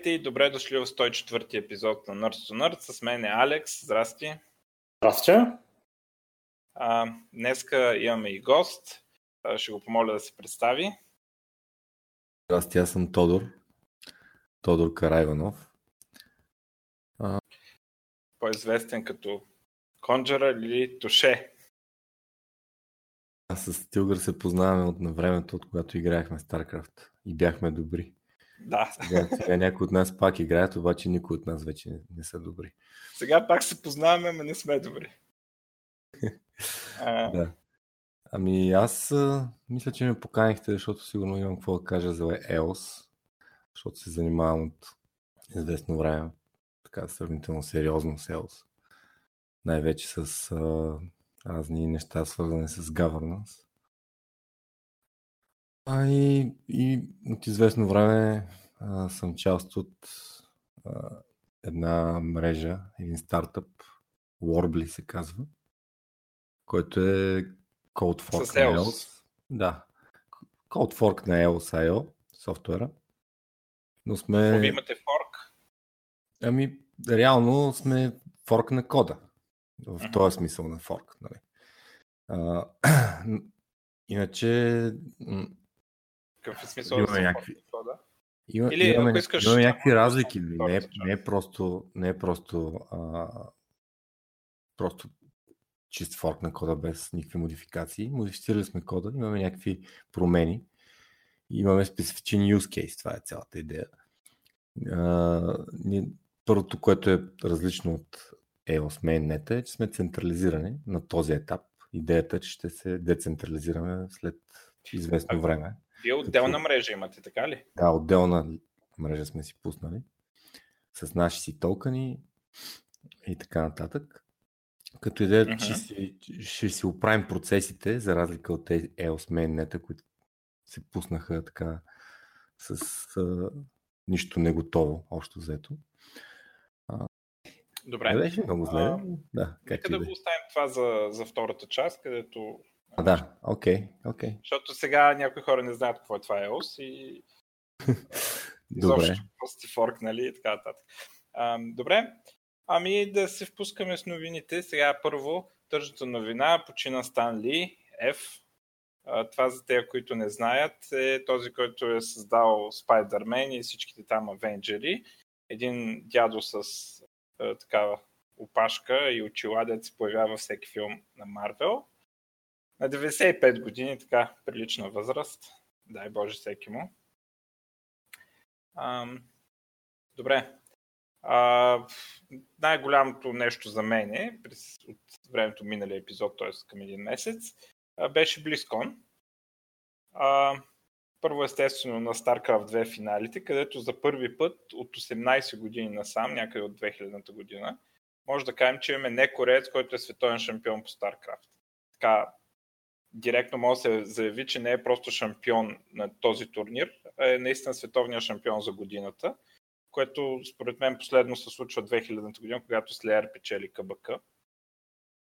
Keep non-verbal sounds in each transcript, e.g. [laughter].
Здравейте и добре дошли в 104-ти епизод на Nerds to Nerds. С мен е Алекс. Здрасти. Здрасти. А, днеска имаме и гост. А, ще го помоля да се представи. Здрасти, аз съм Тодор. Тодор Карайванов. А... По-известен като Конджера или Туше. Аз с Тилгър се познаваме от на времето, от когато играехме StarCraft и бяхме добри. Да. Сега, сега някои от нас пак играят, обаче никой от нас вече не, не са добри. Сега пак се познаваме, но не сме добри. а... Да. Ами аз а, мисля, че ме поканихте, защото сигурно имам какво да кажа за EOS, защото се занимавам от известно време, така сравнително сериозно с EOS. Най-вече с а, разни неща, свързани с governance. А и, и от известно време а, съм част от а, една мрежа, един стартъп, Warbly се казва, който е Code Fork на EOS. Да. Code Fork на EOS.io, софтуера. Но сме... Вие имате форк? Ами, реално сме форк на кода. В uh-huh. този смисъл на форк. Нали? А, [clears throat] иначе какъв е смисъл има да някакви... Да? Има, Или, имаме, искаш, има някакви разлики. Не е, не е просто, не е просто, а, просто чист форк на кода без никакви модификации. Модифицирали сме кода, имаме някакви промени. Имаме специфичен use case, това е цялата идея. А, първото, което е различно от EOS Mainnet е, че сме централизирани на този етап. Идеята е, че ще се децентрализираме след известно време. Вие отделна мрежа имате, така ли? Да, отделна мрежа сме си пуснали с наши си токени и така нататък. Като идеята, uh-huh. че си, ще си оправим процесите, за разлика от тези EOS mainnet, които се пуснаха така с а, нищо не готово, общо взето. Добре. Не беше много зле. да, как нека да го оставим това за, за втората част, където а, да, окей, okay, окей. Okay. Защото сега някои хора не знаят какво е това EOS и [laughs] Добре. сте форк, нали, и така нататък. А, добре, ами да се впускаме с новините. Сега първо, тъжната новина, почина Стан Ли, F. А, това за тези, които не знаят, е този, който е създал Spider-Man и всичките там Авенджери. Един дядо с а, такава опашка и очила, да се появява във всеки филм на Марвел на 95 години, така прилична възраст. Дай Боже всеки му. А, добре. А, най-голямото нещо за мен е, през, от времето миналия епизод, т.е. към един месец, беше Близкон. А, първо естествено на StarCraft 2 финалите, където за първи път от 18 години насам, някъде от 2000-та година, може да кажем, че имаме не кореец, който е световен шампион по StarCraft. Така, директно може да се заяви, че не е просто шампион на този турнир, а е наистина световния шампион за годината, което според мен последно се случва 2000-та година, когато Слеер печели КБК.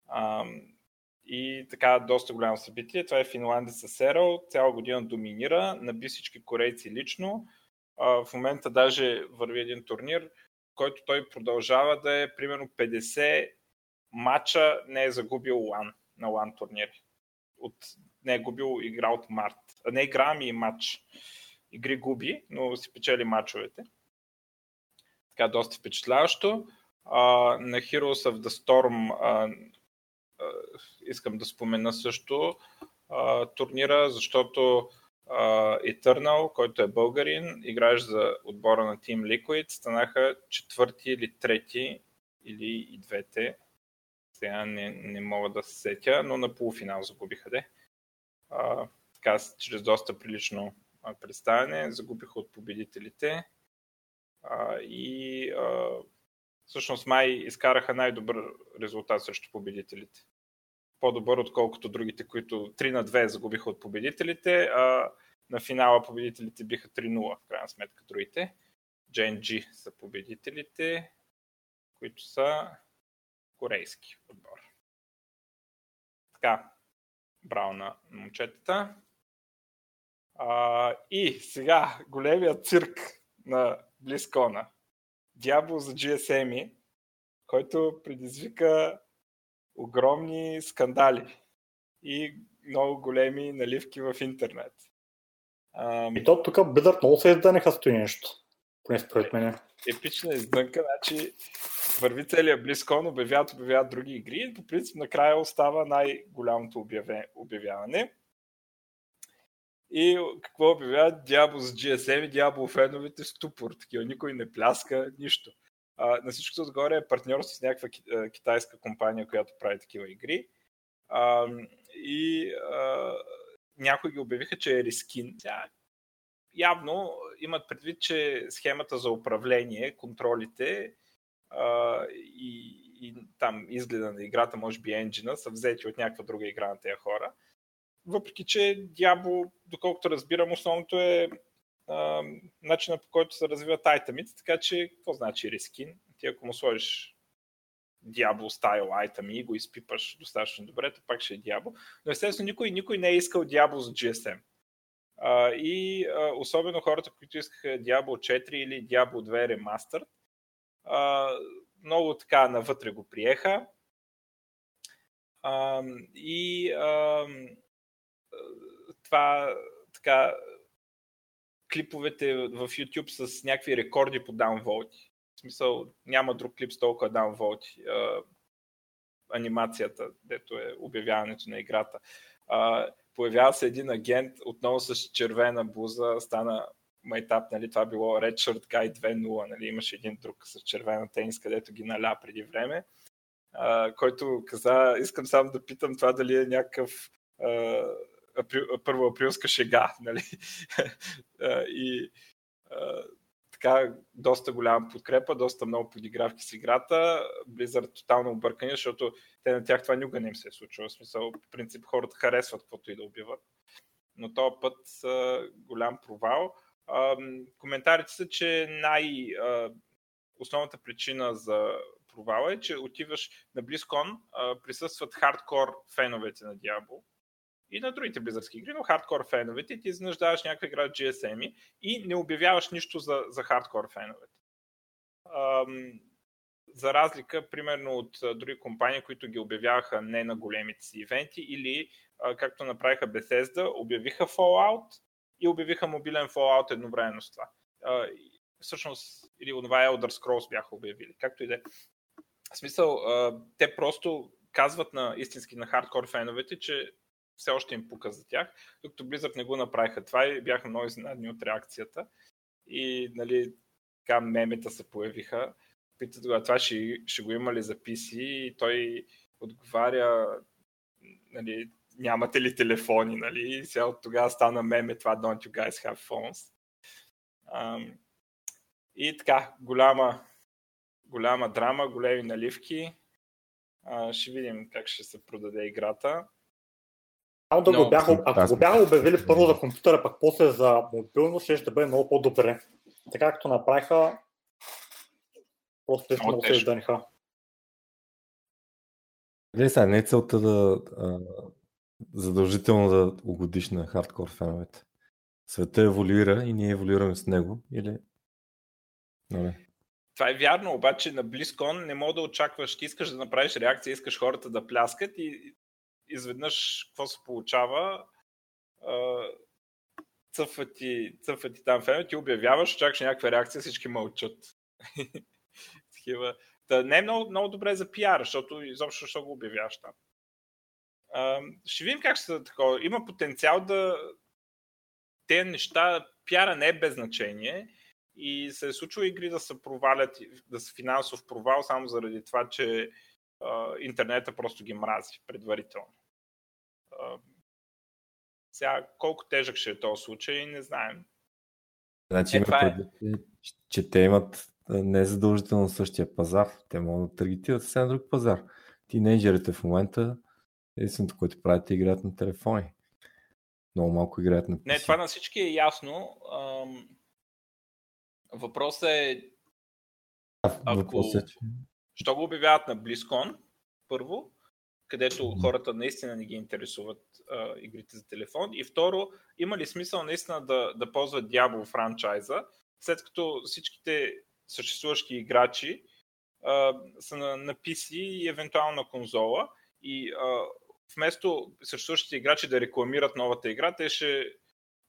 А, и така, доста голямо събитие. Това е финландец Серал, цяла година доминира, наби всички корейци лично. А, в момента даже върви един турнир, който той продължава да е примерно 50 матча не е загубил лан на лан турнири от, не е губил игра от март. Не игра, ами матч. Игри губи, но си печели матчовете. Така, доста впечатляващо. А, на Heroes of the Storm а, а, искам да спомена също а, турнира, защото а, Eternal, който е българин, играеш за отбора на Team Liquid, станаха четвърти или трети или и двете сега не, не мога да се сетя, но на полуфинал загубиха де. А, така, чрез доста прилично представяне, загубиха от победителите а, и а, всъщност май изкараха най-добър резултат срещу победителите. По-добър, отколкото другите, които 3 на 2 загубиха от победителите, а на финала победителите биха 3-0, в крайна сметка другите. GNG са победителите, които са корейски отбор. Така, браво на момчетата. А, и сега големия цирк на Близкона. Diablo за GSM, който предизвика огромни скандали и много големи наливки в интернет. Ам... И то тук Blizzard много се издънеха стои нещо. Поне според мен. Епична издънка, значи върви целият Близкон, обявяват, обявяват други игри и по принцип накрая остава най-голямото обяве, обявяване. И какво обявяват? Дявол с GSM и Дявол феновете ступор. Такива никой не пляска, нищо. А, на всичкото отгоре е партньор с някаква китайска компания, която прави такива игри. А, и а, някои ги обявиха, че е рискин. Явно имат предвид, че схемата за управление, контролите и, и там изгледа на играта, може би енджина, са взети от някаква друга игра на тези хора. Въпреки, че Diablo, доколкото разбирам, основното е а, начина по който се развиват айтемите, така че какво значи рискин? Ти ако му сложиш Diablo стайл айтами и го изпипаш достатъчно добре, то пак ще е Diablo. Но естествено никой, никой не е искал Diablo за GSM. А, и а, особено хората, които искаха Diablo 4 или Diablo 2 Remastered, много така навътре го приеха. И това така клиповете в YouTube с някакви рекорди по даунволти. В смисъл, няма друг клип с толкова даунволти. Анимацията, дето е обявяването на играта. Появява се един агент, отново с червена буза, стана майтап, нали, това било Red Shirt Guy 2.0, нали, имаше един друг с червена тенис, където ги наля преди време, а, който каза, искам само да питам това дали е някакъв април, априлска шега, [laughs] нали, и а, така доста голяма подкрепа, доста много подигравки с играта. Blizzard тотално объркани, защото те на тях това никога не им се е случило. В смисъл, в принцип, хората харесват каквото и да убиват. Но този път голям провал. Коментарите са, че най- основната причина за провала е, че отиваш на BlizzCon, присъстват хардкор феновете на Diablo, и на другите близърски игри, но хардкор феновете ти изнъждаваш някаква игра GSM и не обявяваш нищо за, за хардкор феновете. За разлика, примерно, от други компании, които ги обявяваха не на големите си ивенти или, както направиха Bethesda, обявиха Fallout и обявиха мобилен Fallout едновременно с това. Всъщност, или това Elder Scrolls бяха обявили, както и да е. В смисъл, те просто казват на истински на хардкор феновете, че все още им пука за тях, докато Blizzard не го направиха това и бяха много изненадни от реакцията. И нали, така мемета се появиха. Питат го, това ще, ще го има ли за PC и той отговаря, нали, нямате ли телефони, нали? Сега от тогава стана меме това Don't you guys have phones. Um, и така, голяма, голяма драма, големи наливки. Uh, ще видим как ще се продаде играта. Само да го бяха, ако го бяха обявили първо за компютъра, пък после за мобилно, ще, ще бъде много по-добре. Така както направиха, просто много се изданиха. Не, сега не е целта да а, задължително да угодиш на хардкор феновете. Света еволюира и ние еволюираме с него. Или... Не. Това е вярно, обаче на BlizzCon не мога да очакваш, ти искаш да направиш реакция, искаш хората да пляскат и изведнъж какво се получава? Цъфва ти, цъфва ти там фенове, ти обявяваш, чакаш някаква реакция, всички мълчат. [laughs] Та, не е много, много добре за пиар, защото изобщо ще го обявяваш там. А, ще видим как ще се такова. Има потенциал да те неща, пиара не е без значение и се е случило игри да се провалят, да са финансов провал само заради това, че интернета просто ги мрази предварително. Сега, колко тежък ще е този случай, не знаем. Значи, е, има е... че те имат не задължително същия пазар. Те могат да таргетират съвсем друг пазар. Тинейджерите в момента, единственото, което правят, е играят на телефони. Много малко играят на PC. Не, това на всички е ясно. Въпросът е ако... Е, че... Що го обявяват на BlizzCon, първо, където хората наистина не ги интересуват а, игрите за телефон. И второ, има ли смисъл наистина да, да ползват Diablo франчайза, след като всичките съществуващи играчи а, са на, на PC и евентуално на конзола и а, вместо съществуващите играчи да рекламират новата игра, те ще,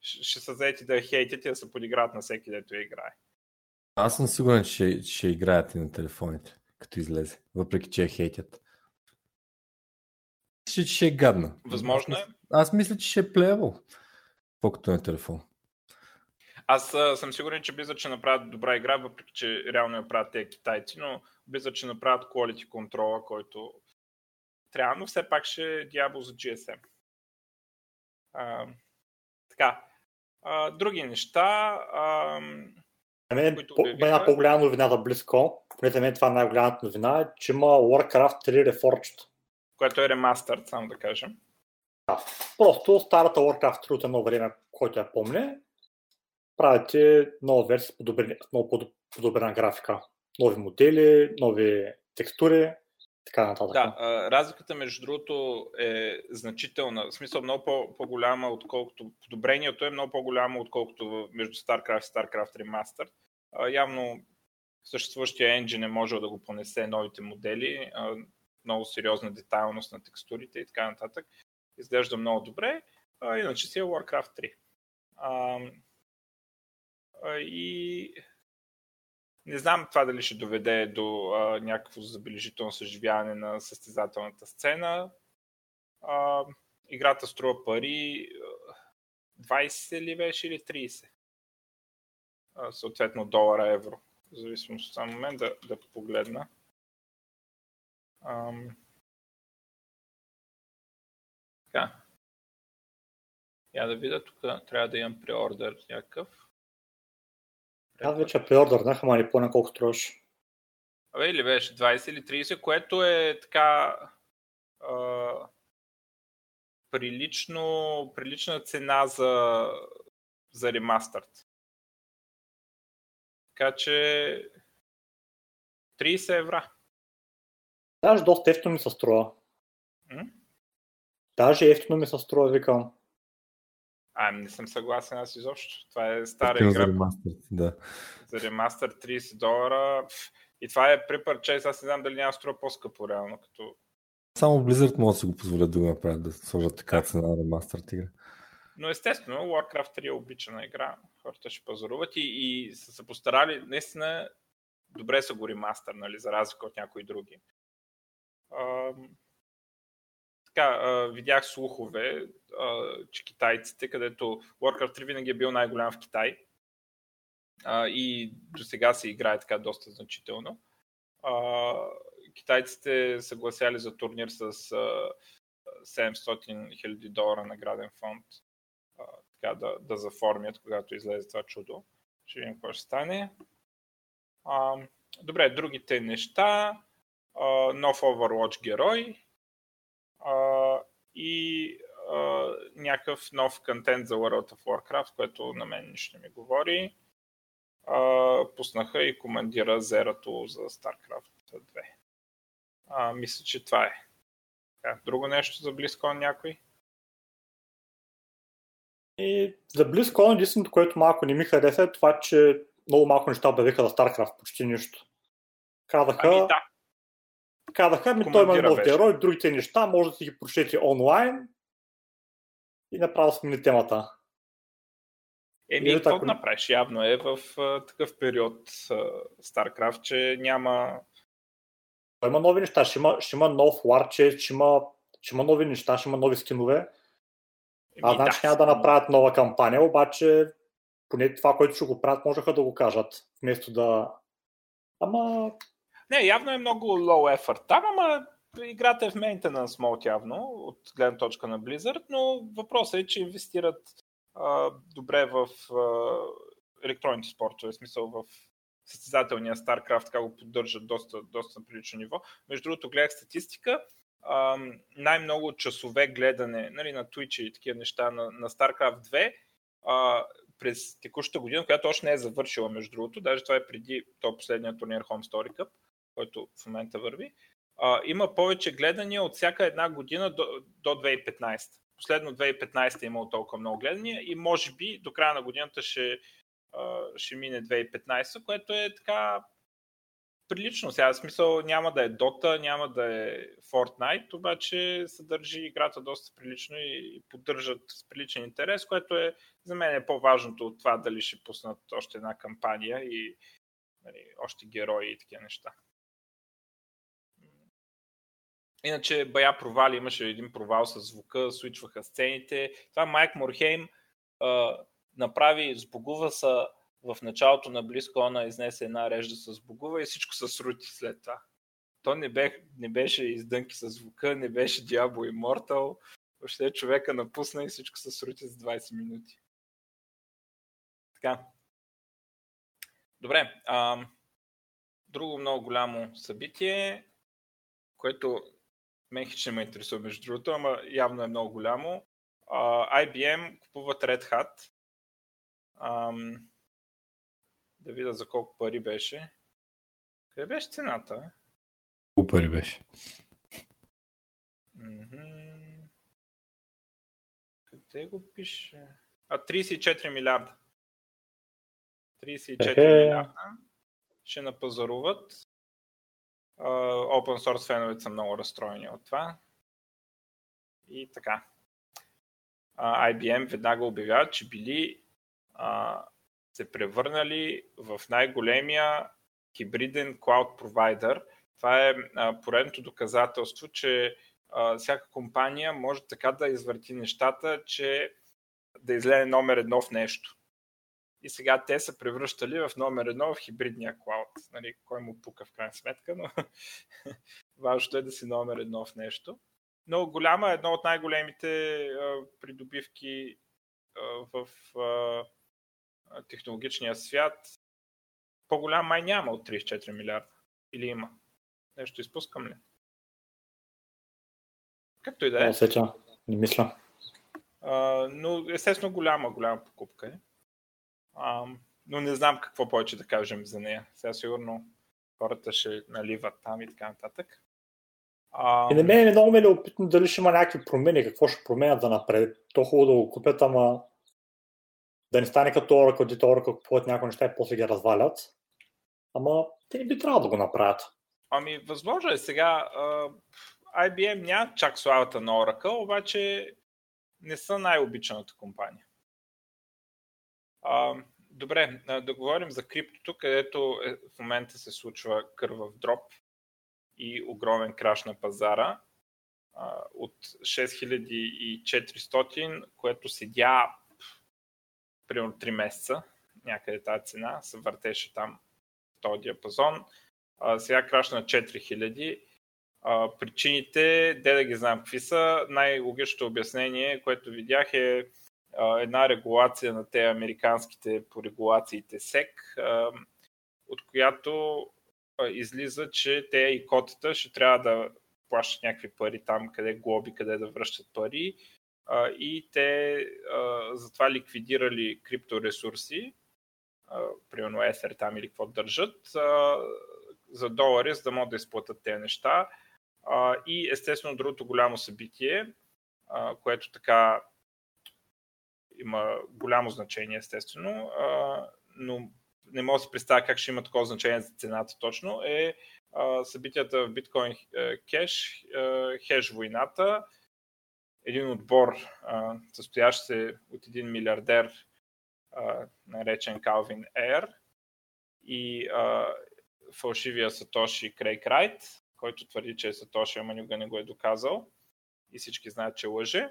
ще са заети да я хейтят и да се подиграват на всеки, дето я играе. Аз съм сигурен, че ще, ще играят и на телефоните, като излезе, въпреки че я хейтят. Мисля, че ще е гадна. Възможно е. Аз мисля, че ще е плеявал, колкото на телефон. Аз а, съм сигурен, че Blizzard ще направят добра игра, въпреки че реално я правят тези китайци, но Blizzard ще направят quality контрола, който трябва, но все пак ще е Diablo за GSM. А, така. А, други неща. А, мен, по, една по-голяма новина за близко, поне за мен това е най-голямата новина, е, че има Warcraft 3 Reforged. Което е ремастър, само да кажем. Да. Просто старата Warcraft 3 от едно време, който я помня, правите нова версия с много подобрена графика. Нови модели, нови текстури, така нататък. Да, разликата между другото е значителна. В смисъл много по- по-голяма, отколкото подобрението е много по-голямо, отколкото между StarCraft и StarCraft Remastered. Явно съществуващия енджин не може да го понесе новите модели, много сериозна детайлност на текстурите и така нататък. Изглежда много добре, иначе си е Warcraft 3. И не знам това дали ще доведе до а, някакво забележително съживяване на състезателната сцена. А, играта струва пари 20 ли беше или 30? А, съответно долара, евро. В зависимост от само момент да, да погледна. Ам... Така. Я да видя, тук трябва да имам преордер някакъв. Аз вече преордърнах, ама не помня колко струваш. Абе, или беше 20 или 30, което е така а, прилично, прилична цена за, за ремастърт. Така че 30 евра. Даже доста ефтино ми се струва. М? Даже ефтино ми се струва, викам. А, не съм съгласен аз изобщо. Това е стара игра. За ремастър, да. За ремастър 30 долара. И това е при парчейс, аз не знам дали няма струва по-скъпо реално. Като... Само Blizzard могат да си го позволят да го направят, да сложат така цена на ремастър игра. Но естествено, Warcraft 3 е обичана игра. Хората ще пазаруват и, и са се постарали, наистина добре са го ремастър, нали, за разлика от някои други така, видях слухове, че китайците, където Warcraft 3 винаги е бил най-голям в Китай и до сега се играе така доста значително. А, китайците съгласяли за турнир с а, 700 000 долара награден фонд така да, да заформят, когато излезе това чудо. Ще видим какво ще стане. Добре, другите неща. Нов Overwatch герой, а, и а, някакъв нов контент за World of Warcraft, което на мен нищо не ми говори. А, пуснаха и командира зерато за StarCraft 2. А, мисля, че това е. друго нещо за BlizzCon някой? И за BlizzCon единственото, което малко не ми хареса е това, че много малко неща обявиха за StarCraft, почти нищо. Казаха, ами, да казаха, ми той има нов герой, другите неща, може да си ги прочете онлайн и направо смени темата. Еми, какво така... да направиш? Явно е в uh, такъв период StarCraft, че няма... Той има нови неща, ще има, ще има нов Warchest, ще има, ще има нови неща, ще има нови скинове. Еми, а значи да, няма да направят нова кампания, обаче поне това, което ще го правят, можеха да го кажат, вместо да... Ама не, явно е много low effort там, ама играта е в maintenance mode явно, от гледна точка на Blizzard, но въпросът е, че инвестират а, добре в а, електронните спортове, в смисъл в състезателния StarCraft, така го поддържат доста, доста на прилично ниво. Между другото, гледах статистика, а, най-много часове гледане нали, на Twitch и такива неща на, на StarCraft 2 а, през текущата година, която още не е завършила, между другото, даже това е преди то последния турнир Home Story Cup, който в момента върви, а, има повече гледания от всяка една година до, до 2015. Последно 2015 е имало толкова много гледания и може би до края на годината ще, ще мине 2015, което е така прилично. Сега смисъл няма да е Dota, няма да е Fortnite, обаче се държи играта доста прилично и, поддържат с приличен интерес, което е за мен е по-важното от това дали ще пуснат още една кампания и нали, още герои и такива неща. Иначе бая провали, имаше един провал с звука, свичваха сцените. Това Майк Морхейм а, направи, сбогува са в началото на Близкона изнесе една режда с Богува и всичко се срути след това. То не, бе, не беше издънки с звука, не беше Diablo Immortal. Въобще човека напусна и всичко се срути за 20 минути. Така. Добре. А, друго много голямо събитие, което мен хич не ме интересува между другото, ама явно е много голямо. А, IBM купуват Red Hat. Ам, да видя за колко пари беше. Къде беше цената? Колко пари беше? Къде го пише? А, 34 милиарда. 34 е... милиарда ще напазаруват. Open source феновете са много разстроени от това. И така. IBM веднага обявява, че били uh, се превърнали в най-големия хибриден клауд провайдер. Това е поредното доказателство, че всяка компания може така да извърти нещата, че да излезе номер едно в нещо. И сега те са превръщали в номер едно в хибридния клауд. Нали, кой му пука в крайна сметка, но [laughs] важното е да си номер едно в нещо. Но голяма едно от най-големите а, придобивки а, в а, технологичния свят, по-голям май няма от 34 милиарда. Или има? Нещо изпускам ли? Както и да е. Сеча, не мисля. А, но естествено голяма, голяма покупка е. А, но не знам какво повече да кажем за нея. Сега сигурно хората ще наливат там и така нататък. А... И на мен е много ме опитно дали ще има някакви промени, какво ще променят да напред. То хубаво да го купят, ама да не стане като Oracle, дето Oracle купуват някои неща и после ги развалят. Ама те не би трябвало да го направят. Ами, възможно е сега. IBM няма чак славата на Oracle, обаче не са най-обичаната компания. Uh, добре, да говорим за криптото, където е, в момента се случва кървав дроп и огромен краш на пазара uh, от 6400, което седя примерно 3 месеца, някъде тази цена, се въртеше там в този диапазон. А, сега крашна 4000. А, причините, де да ги знам какви са, най-логичното обяснение, което видях е една регулация на те американските по регулациите СЕК, от която излиза, че те и котата ще трябва да плащат някакви пари там, къде глоби, къде да връщат пари и те затова ликвидирали крипторесурси, примерно Ether там или какво държат, за долари, за да могат да изплатят тези неща. И естествено другото голямо събитие, което така има голямо значение, естествено, но не мога да си представя как ще има такова значение за цената точно, е събитията в биткоин кеш, хеш войната, един отбор, състоящ се от един милиардер, наречен Калвин Ейр, и фалшивия Сатоши Крейг Райт, който твърди, че е Сатоши, ама никога не го е доказал и всички знаят, че лъже.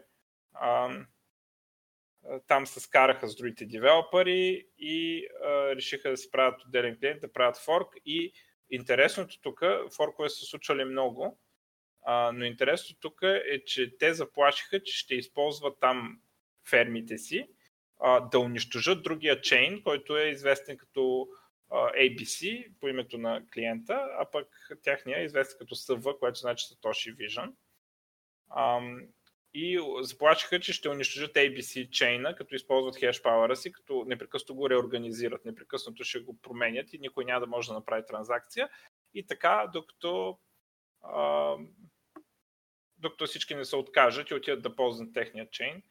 Там се скараха с другите девелопери и а, решиха да си правят отделен клиент, да правят форк и интересното тук, форкове са случвали много, а, но интересното тук е, че те заплашиха, че ще използват там фермите си а, да унищожат другия чейн, който е известен като а, ABC по името на клиента, а пък тяхния е известен като SV, което значи Satoshi Vision. А, и заплачиха, че ще унищожат ABC чейна, като използват хешпауъра си, като непрекъснато го реорганизират, непрекъснато ще го променят и никой няма да може да направи транзакция. И така, докато а, докато всички не се откажат и отидат да ползват техния чейн,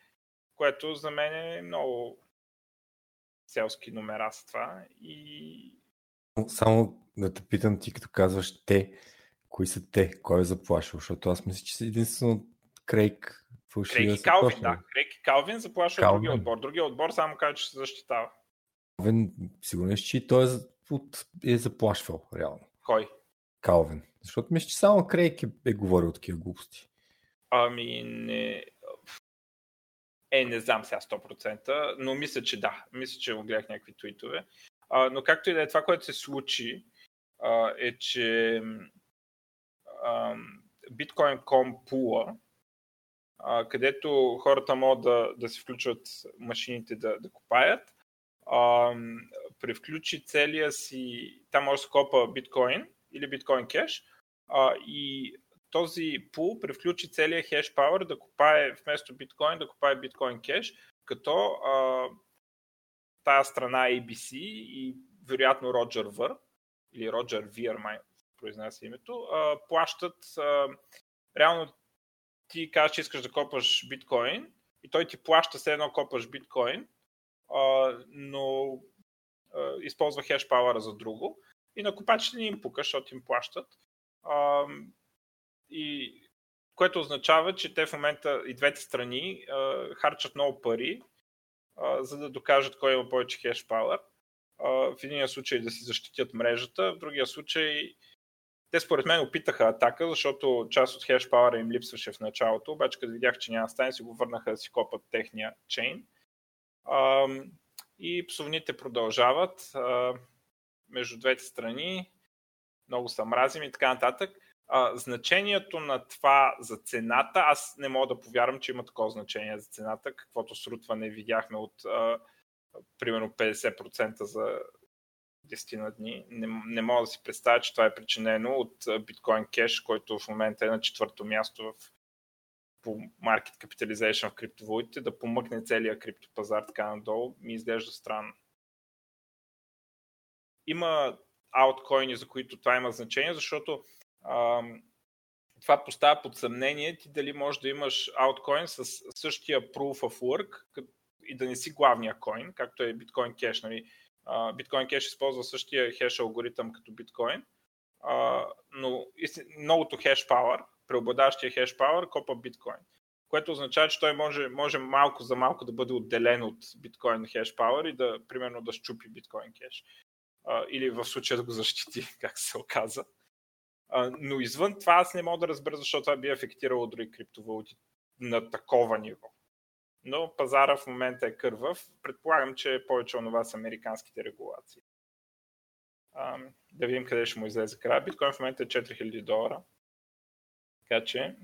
което за мен е много селски номера с това и... Само да те питам ти, като казваш те, кои са те, кой е заплашил, защото аз мисля, че единствено Крейг Крейг Калвин, да. Крейг Калвин заплашва Калвин. другия отбор. Другия отбор само казва, че се защитава. Калвин, сигурен че той е, е заплашвал, реално. Кой? Калвин. Защото мисля, че само Крейг е, е говорил такива глупости. Ами не... Е, не знам сега 100%, но мисля, че да. Мисля, че гледах някакви твитове. А, но както и да е, това, което се случи, а, е, че Bitcoin.com пула, където хората могат да, да се включват машините да, да копаят, а, превключи целия си, там може да копа биткоин или биткоин кеш а, и този пул превключи целия хеш пауър да копае вместо биткоин, да копае биткоин кеш, като а, тая страна ABC и вероятно Роджер Вър или Роджер Вир, май произнася името, а, плащат а, реално ти кажеш, че искаш да копаш биткоин и той ти плаща все едно копаш биткоин, а, но а, използва хеш пауъра за друго и на копачите не им пука, защото им плащат. А, и което означава, че те в момента и двете страни а, харчат много пари, а, за да докажат кой има повече хеш пауър. В единия случай да си защитят мрежата, в другия случай те според мен опитаха атака, защото част от хеш пауъра им липсваше в началото, обаче като видях, че няма стане, си го върнаха да си копат техния чейн. И псовните продължават между двете страни, много са мразим и така нататък. А, значението на това за цената, аз не мога да повярвам, че има такова значение за цената, каквото срутване видяхме от а, примерно 50% за 10 на дни. Не, не мога да си представя, че това е причинено от Bitcoin Cash, който в момента е на четвърто място в по market capitalization в криптовалутите, да помъкне целият криптопазар така надолу, ми изглежда странно. Има ауткоини, за които това има значение, защото ам, това поставя под съмнение ти дали можеш да имаш ауткоин с същия proof of work и да не си главния коин, както е Bitcoin Cash. Нали? Bitcoin Cash използва същия хеш алгоритъм като биткоин, но многото хеш power, преобладащия хеш power, копа биткоин. Което означава, че той може, може малко за малко да бъде отделен от биткоин хеш power и да, примерно, да щупи биткоин кеш. Или в случая да го защити, [laughs] как се оказа. Но извън това аз не мога да разбера, защо това би афектирало дори криптовалути на такова ниво но пазара в момента е кървав. Предполагам, че е повече от това с американските регулации. А, да видим къде ще му излезе края. Биткоин в момента е 4000 долара. Така че,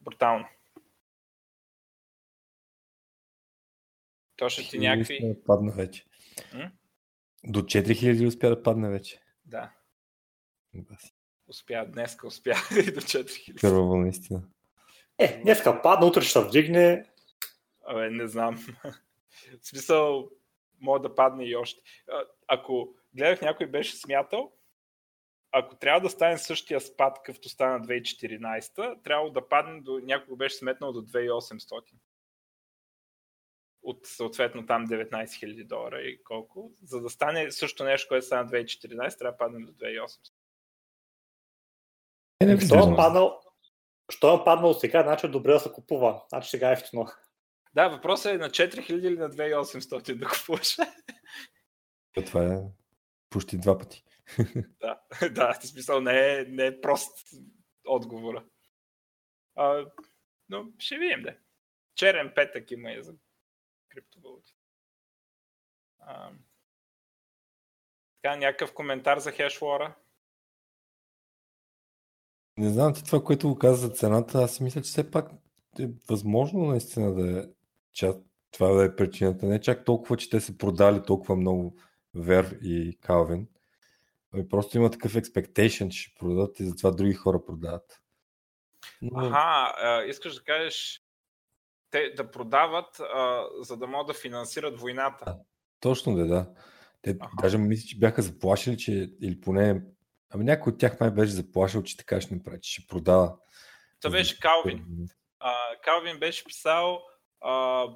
брутално. То ще ти някакви... Падна вече. М? До 4000 успя да падне вече. Да. Успя, днеска успя [laughs] и до 4000. Първо, наистина. Е, днеска падна, утре ще вдигне. Абе, не знам. [laughs] в смисъл, мога да падне и още. Ако гледах някой беше смятал, ако трябва да стане същия спад, къвто стана 2014, трябва да падне до, някой беше сметнал до 2800. От съответно там 19 000 долара и колко. За да стане също нещо, което стана 2014, трябва да падне до 2800. Е, не, Що е паднал, що е паднал сега, значи добре да се купува. Значи сега е ефтино. Да, въпросът е на 4000 или на 2800 да купуваш. Това е почти два пъти. [laughs] да, [laughs] да, в смисъл не е, не е прост отговора. А, но ще видим, да. Черен петък има и за криптовалути. А, така, някакъв коментар за хешлора? Не знам ти това, което го каза за цената, аз си мисля, че все пак е възможно наистина да е част, това да е причината. Не чак толкова, че те са продали толкова много Вер и Калвин. Ами просто има такъв expectation, че ще продадат и затова други хора продават. Но... Аха, а, искаш да кажеш те да продават, а, за да могат да финансират войната. А, точно да, да. Те Аха. даже мисля, че бяха заплашили, че или поне Ами някой от тях май беше заплашил, че така ще направи, че ще продава. Това беше Калвин. А, Калвин беше писал а,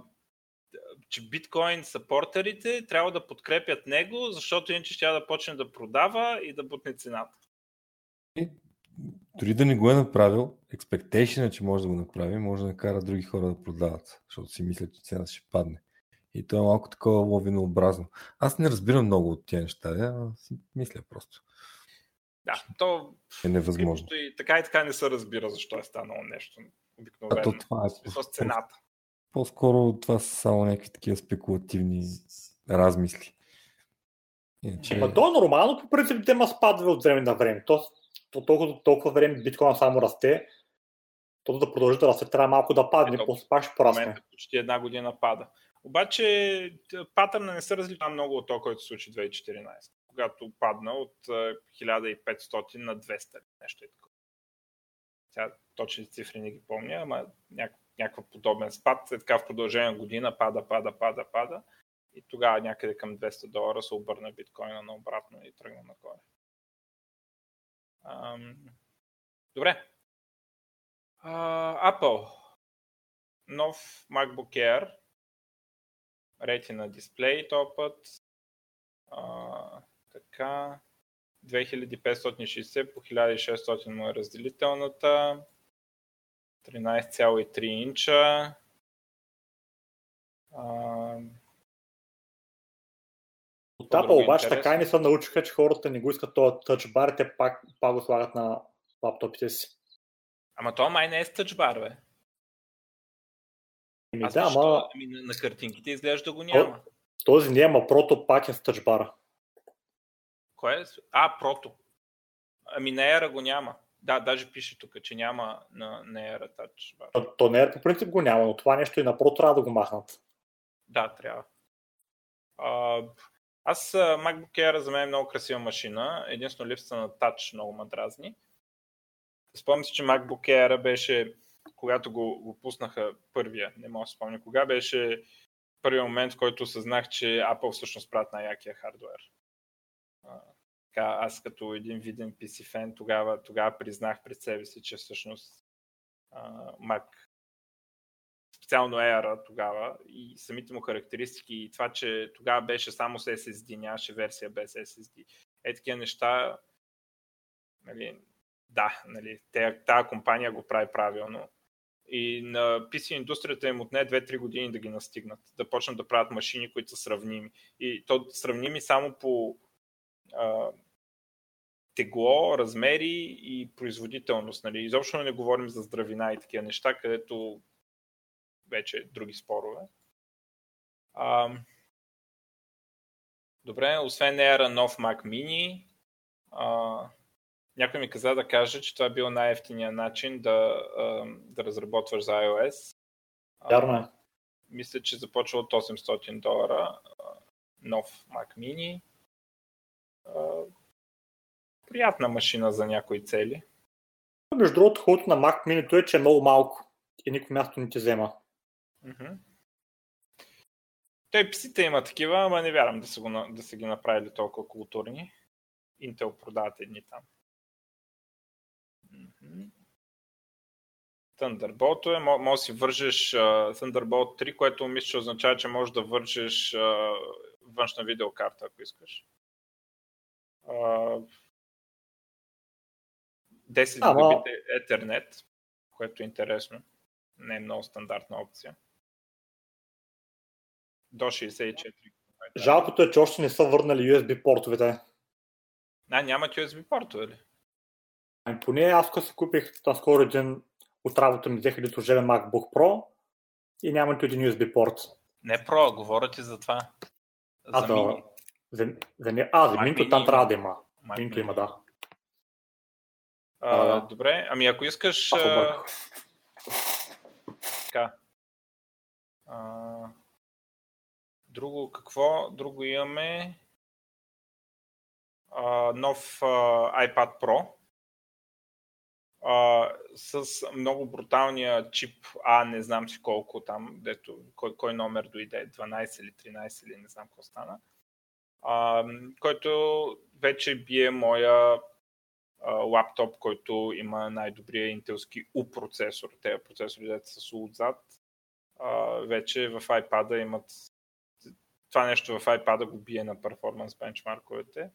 че биткоин сапортерите трябва да подкрепят него, защото иначе ще да почне да продава и да бутне цената. И, дори да не го е направил, expectation е, че може да го направи, може да накара други хора да продават, защото си мислят, че цената ще падне. И то е малко такова ловинообразно. Аз не разбирам много от тези неща, а си мисля просто. Да, то е невъзможно. И така и така не се разбира защо е станало нещо обикновено. А то това е с цената. По-скоро това са само някакви такива спекулативни размисли. Иначе... Ма то е нормално, по принцип, тема спадва от време на време. То, то толкова, толкова време биткоин само расте, то да продължи да расте, трябва малко да падне, Ето, после пак ще порасне. Почти една година пада. Обаче патърна не се различава много от това, който се случи 2014, когато падна от 1500 на 200 нещо е такова. Сега точни цифри не ги помня, ама някакъв, някакъв подобен спад, е така в продължение на година пада, пада, пада, пада и тогава някъде към 200 долара се обърна биткоина на обратно и тръгна нагоре. Ам... Добре. А, Apple. Нов MacBook Air Retina дисплей този път. А, така. 2560 по 1600 му е разделителната. 13,3 инча. А... От Apple обаче така и не се научиха, че хората не го искат този тъчбар, те пак, пак го слагат на лаптопите си. Ама то май не е с тъчбар, бе. Ами Аз да, ама... Ами, на, на картинките изглежда го няма. Този няма, прото пак е с тъчбара. Кое е? А, прото. Ами на Ера го няма. Да, даже пише тук, че няма на, Era Touch Bar. То, то на Era по принцип го няма, но това нещо и на Pro трябва да го махнат. Да, трябва. А, аз MacBook Air за мен е много красива машина. Единствено липсата на Touch много ме дразни. Спомням си, че MacBook Air беше когато го, го пуснаха първия, не мога да спомня кога, беше първият момент, в който осъзнах, че Apple всъщност правят най-якия хардвер. Така, аз като един виден PC фен тогава, тогава признах пред себе си, че всъщност а, Mac специално Air тогава и самите му характеристики и това, че тогава беше само с SSD, нямаше версия без SSD. Е такива неща, нали, да, нали, тази компания го прави правилно. И на PC индустрията им отне 2-3 години да ги настигнат, да почнат да правят машини, които са сравними. И то сравними само по а, тегло, размери и производителност. Нали. Изобщо не говорим за здравина и такива неща, където вече други спорове. А, добре, освен Air нов Mac Mini, а, някой ми каза да каже, че това е бил най-ефтиният начин да, да разработваш за iOS. Вярно е. Мисля, че започва от 800 долара нов Mac Mini. Приятна машина за някои цели. Между другото, хубавото на Mac Mini е, че е много малко и никой място не ти взема. Mm-hmm. Той псите има такива, ама не вярвам да са, го, да са ги направили толкова културни. Intel продават едни там. Thunderbolt е, може да си вържеш uh, Thunderbolt 3, което мисля, че означава, че можеш да вържеш uh, външна видеокарта, ако искаш. Uh, 10 Ама... Ethernet, което е интересно. Не е много стандартна опция. До 64. Жалкото е, че още не са върнали USB портовете. А, нямат USB портове ли? Ами поне аз като си купих скоро един от работа ми взеха служебен MacBook Pro и няма нито един USB порт. Не Pro, говоря ти за това. А, за, да, за, за, а, за Минто там трябва да има. Минто има, да. А. Добре, ами ако искаш... А... Така. А... Друго какво? Друго имаме а, нов а, iPad Pro а, с много бруталния чип А, не знам си колко там, дето, кой, кой номер дойде, 12 или 13 или не знам какво стана, а, който вече бие моя а, лаптоп, който има най-добрия интелски U процесор. Те процесори, дете са отзад. вече в iPad имат това нещо в iPad го бие на перформанс бенчмарковете.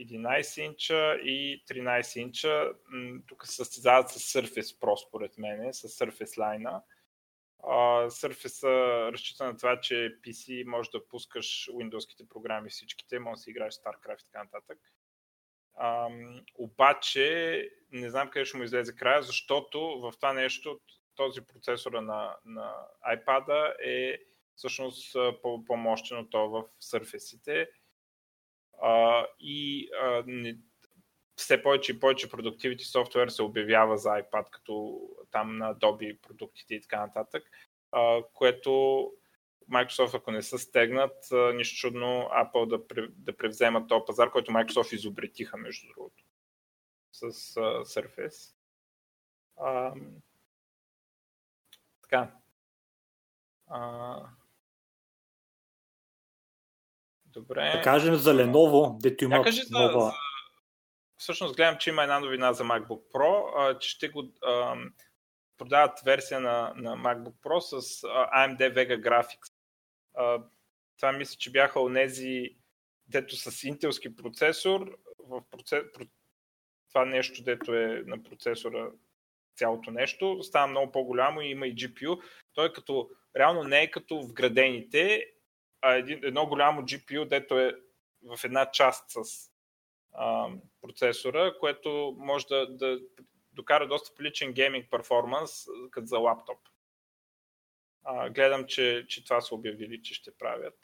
11 инча и 13 инча. Тук се състезават с Surface Pro, според мен, с Surface Line. Surface разчита на това, че PC може да пускаш Windows-ките програми всичките, може да си играеш StarCraft и така нататък. Um, обаче не знам къде ще му излезе края, защото в това нещо този процесора на, на iPad е всъщност по-мощен от това в Surface-ите а, и а, не, все повече и повече продуктивити софтуер се обявява за iPad, като там на Adobe продуктите и така нататък, а, което Microsoft, ако не са стегнат, нищо чудно Apple да, да превземат този пазар, който Microsoft изобретиха, между другото, с uh, Surface. А, така. А, добре. Да кажем за Lenovo, дето има кажи за, нова... За... Всъщност гледам, че има една новина за MacBook Pro, а, че ще го а, продават версия на, на MacBook Pro с AMD Vega Graphics. А, това мисля, че бяха онези, дето с интелски процесор, в процес... това нещо, дето е на процесора цялото нещо, става много по-голямо и има и GPU. Той като, реално не е като вградените, а един, едно голямо GPU, дето е в една част с а, процесора, което може да, да докара доста приличен гейминг перформанс като за лаптоп. А, гледам, че, че това са обявили, че ще правят.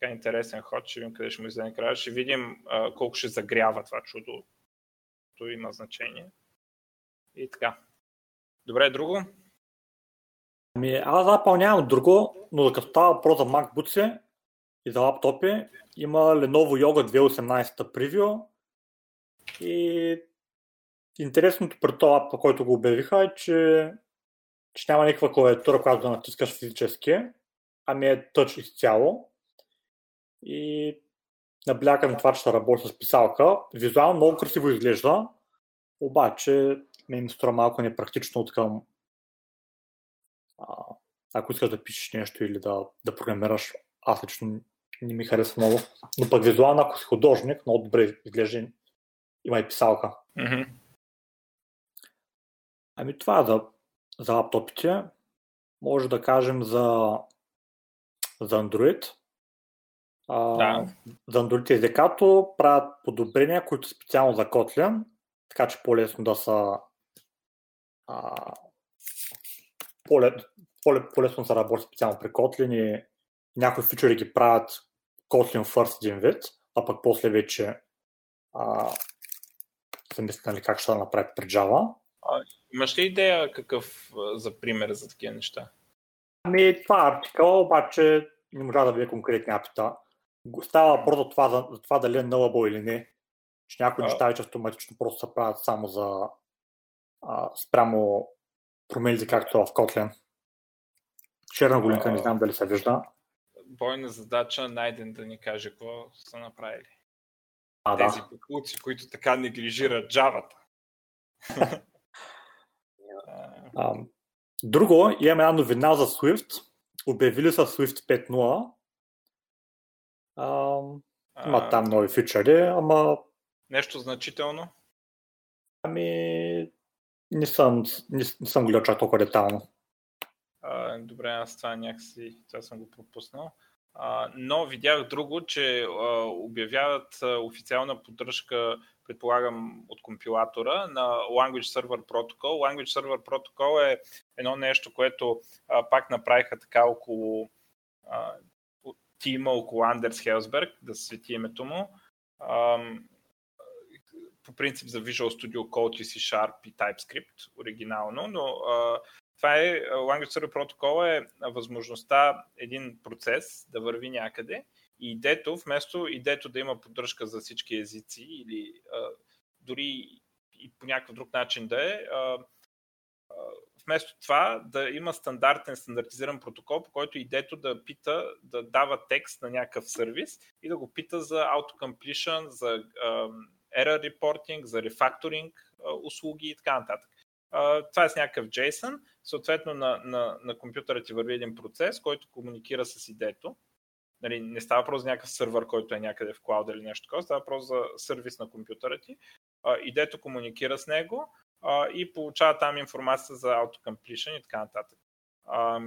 Така интересен ход, ще видим къде ще му излезе края. Ще видим а, колко ще загрява това чудо. То има значение. И така. Добре, друго? Ами, аз нямам друго, но като става въпрос за MacBook и за лаптопи, има Lenovo Yoga 2018 превю и интересното при това лаптоп, който го обявиха е, че, че няма никаква клавиатура, която да натискаш физически, ами е тъч изцяло и набляга на това, че се работи с писалка. Визуално много красиво изглежда, обаче ми ми струва малко непрактично от към а, ако искаш да пишеш нещо или да, да програмираш, аз лично не ми харесва много. Но пък визуално, ако си художник, много добре изглежда, има и писалка. Mm-hmm. Ами това за, за лаптопите. Може да кажем за, за Android. А, да. За Android SDK правят подобрения, които специално за Kotlin, така че по-лесно да са а, по-лесно се работи специално при Kotlin и някои фичери ги правят Kotlin First един вид, а пък после вече а, се мисля нали, как ще да направят при Java. А, имаш ли идея какъв за пример за такива неща? Ами това е артикъл, обаче не можа да видя конкретни апита. Става въпрос за това, за, за това дали е nullable или не. Че някои а... неща вече автоматично просто се правят само за а, спрямо промените както в Kotlin. Черна голинка, не знам дали се вижда. Бойна задача найден да ни каже какво са направили. А, Тези да. покуци, които така неглижират джавата. [laughs] друго, имаме една новина за Swift. Обявили са Swift 5.0. има там нови фичъри, ама... Нещо значително? Ами, не съм, не, не съм гледал чак толкова детално. А, добре, аз това някакси, това съм го пропуснал. Но видях друго, че обявяват официална поддръжка, предполагам, от компилатора на Language Server Protocol. Language Server Protocol е едно нещо, което пак направиха така около тима, около Андерс Хелсберг, да свети името му. По принцип за Visual Studio Code и C Sharp и TypeScript оригинално, но това е Language Server Protocol е възможността един процес да върви някъде и идето, вместо идето да има поддръжка за всички езици или а, дори и по някакъв друг начин да е, а, вместо това да има стандартен, стандартизиран протокол, по който идето да пита, да дава текст на някакъв сервис и да го пита за autocompletion, за а, error reporting, за refactoring услуги и така нататък. Това е с някакъв JSON, съответно на, на, на компютъра ти върви един процес, който комуникира с идето. Нали, не става просто за някакъв сървър, който е някъде в клауда или нещо такова, става просто за сервис на компютъра ти. Идето комуникира с него а, и получава там информация за autocompletion и така нататък. А,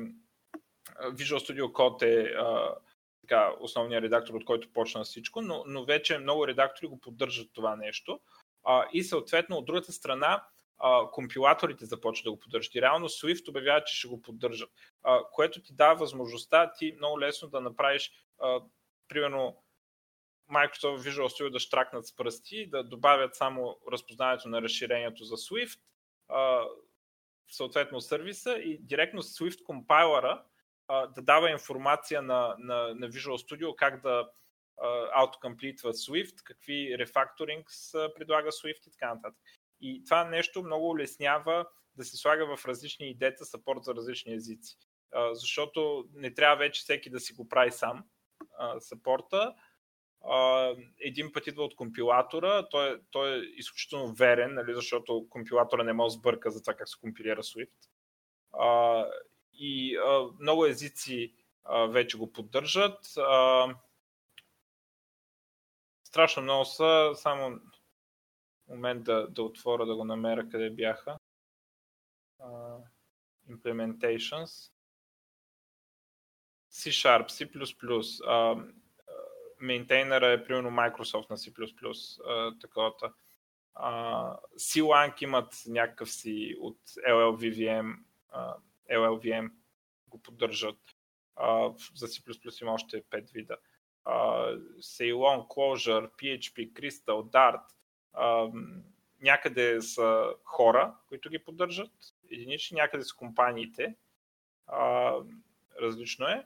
Visual Studio Code е а, така, основният редактор, от който почна всичко, но, но вече много редактори го поддържат това нещо. А, и съответно, от другата страна, компилаторите започват да го поддържат. И реално Swift обявява, че ще го поддържат. А, което ти дава възможността ти много лесно да направиш, а, примерно, Microsoft Visual Studio да штракнат с пръсти, да добавят само разпознаването на разширението за Swift, а, съответно сервиса и директно Swift компайлера да дава информация на, на, на Visual Studio как да автокомплитва Swift, какви рефакторингс предлага Swift и така нататък. И това нещо много улеснява да се слага в различни идеята сапорт за различни езици. защото не трябва вече всеки да си го прави сам сапорта. един път идва от компилатора, той, е, той е изключително верен, нали, защото компилатора не може да сбърка за това как се компилира Swift и а, много езици а, вече го поддържат. А, страшно много са, само момент да, да отворя да го намеря къде бяха. Uh, implementations. C-Sharp, C++. Uh, мейнтейнера е примерно Microsoft на C++. Uh, таковата. Uh, C-Lang имат някакъв си от LLVVM uh, LLVM го поддържат. Uh, за C++ има още 5 вида. Uh, Ceylon, Clojure, PHP, Crystal, Dart. Някъде са хора, които ги поддържат, единични, някъде са компаниите. Uh, различно е.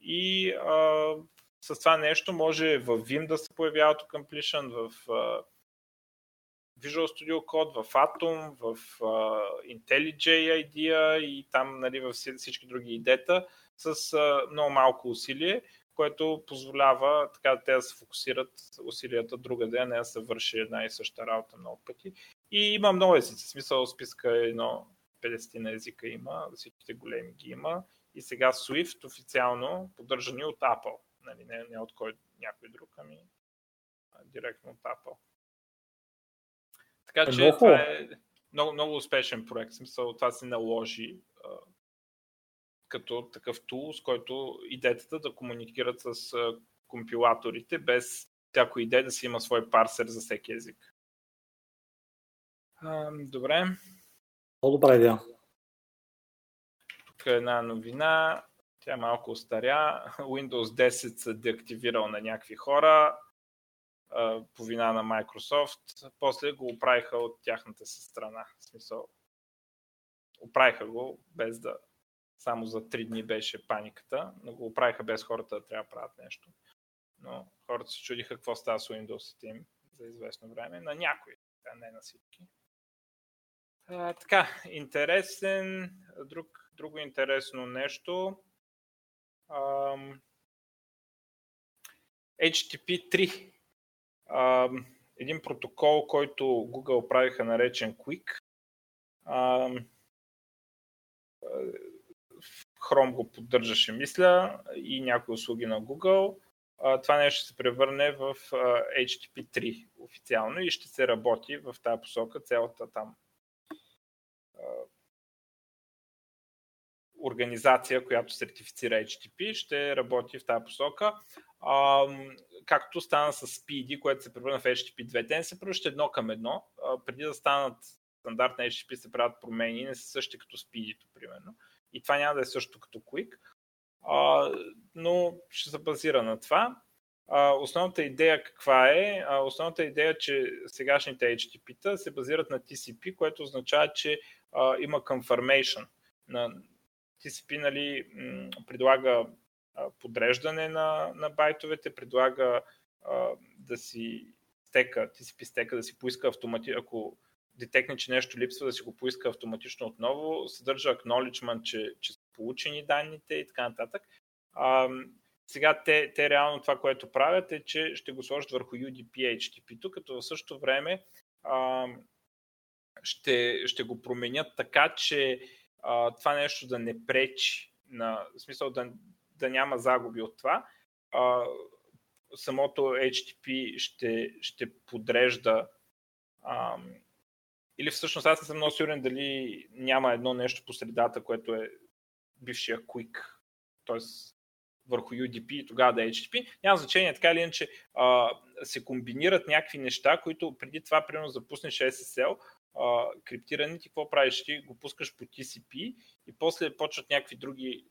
И uh, с това нещо може в Vim да се появи autocompletion, в uh, Visual Studio Code, в Atom, в uh, IntelliJ IDEA и там нали, във всички други идета с uh, много малко усилие, което позволява така те да се фокусират усилията друга да не да се върши една и съща работа много пъти. И има много езици, в смисъл списка е едно 50 на езика има, всичките големи ги има. И сега Swift официално поддържани от Apple. Нали, не, не от кой някой друг, ами директно от Apple. Така е, че много това е много, много успешен проект. В смисъл, това се наложи като такъв тул, с който идеята да комуникират с компилаторите, без всяко идея да си има свой парсер за всеки език. А, добре. Много добра идея. Тук е една новина. Тя малко остаря. Windows 10 се деактивирал на някакви хора по вина на Microsoft. После го оправиха от тяхната си страна. В смисъл, оправиха го без да само за 3 дни беше паниката, но го оправиха без хората да трябва да правят нещо. Но хората се чудиха какво става с Windows им за известно време. На някои, а не на всички. А, така, интересен, друг, друго интересно нещо. Ам, HTTP 3 а, един протокол, който Google правиха наречен Quick. А, Chrome го поддържаше, мисля, и някои услуги на Google. Това нещо ще се превърне в а, HTTP 3 официално и ще се работи в тази посока цялата там организация, която сертифицира HTTP, ще работи в тази посока. А, както стана с Speedy, което се превърна в HTTP 2, те не се превръщат едно към едно. А, преди да станат стандарт на HTTP се правят промени, не са същи като speedy примерно. И това няма да е също като Quick. А, но ще се базира на това. А, основната идея каква е? А, основната идея е, че сегашните HTTP-та се базират на TCP, което означава, че а, има confirmation. На TCP нали, м- предлага подреждане на, на байтовете, предлага а, да си стека, TCP стека да си поиска автоматично, ако детекне, че нещо липсва, да си го поиска автоматично отново, съдържа acknowledgement, че, че са получени данните и така нататък. А, сега те, те реално това, което правят е, че ще го сложат върху UDP HTTP, като в същото време а, ще, ще го променят така, че а, това нещо да не пречи, на, в смисъл да, да няма загуби от това. А, самото HTTP ще, ще подрежда а, или всъщност аз не съм много сигурен дали няма едно нещо по средата, което е бившия Quick, т.е. върху UDP и тогава да е HTTP. Няма значение, така или иначе а, се комбинират някакви неща, които преди това, примерно, запуснеш SSL, а, криптирани, ти какво правиш? Ти го пускаш по TCP и после почват някакви други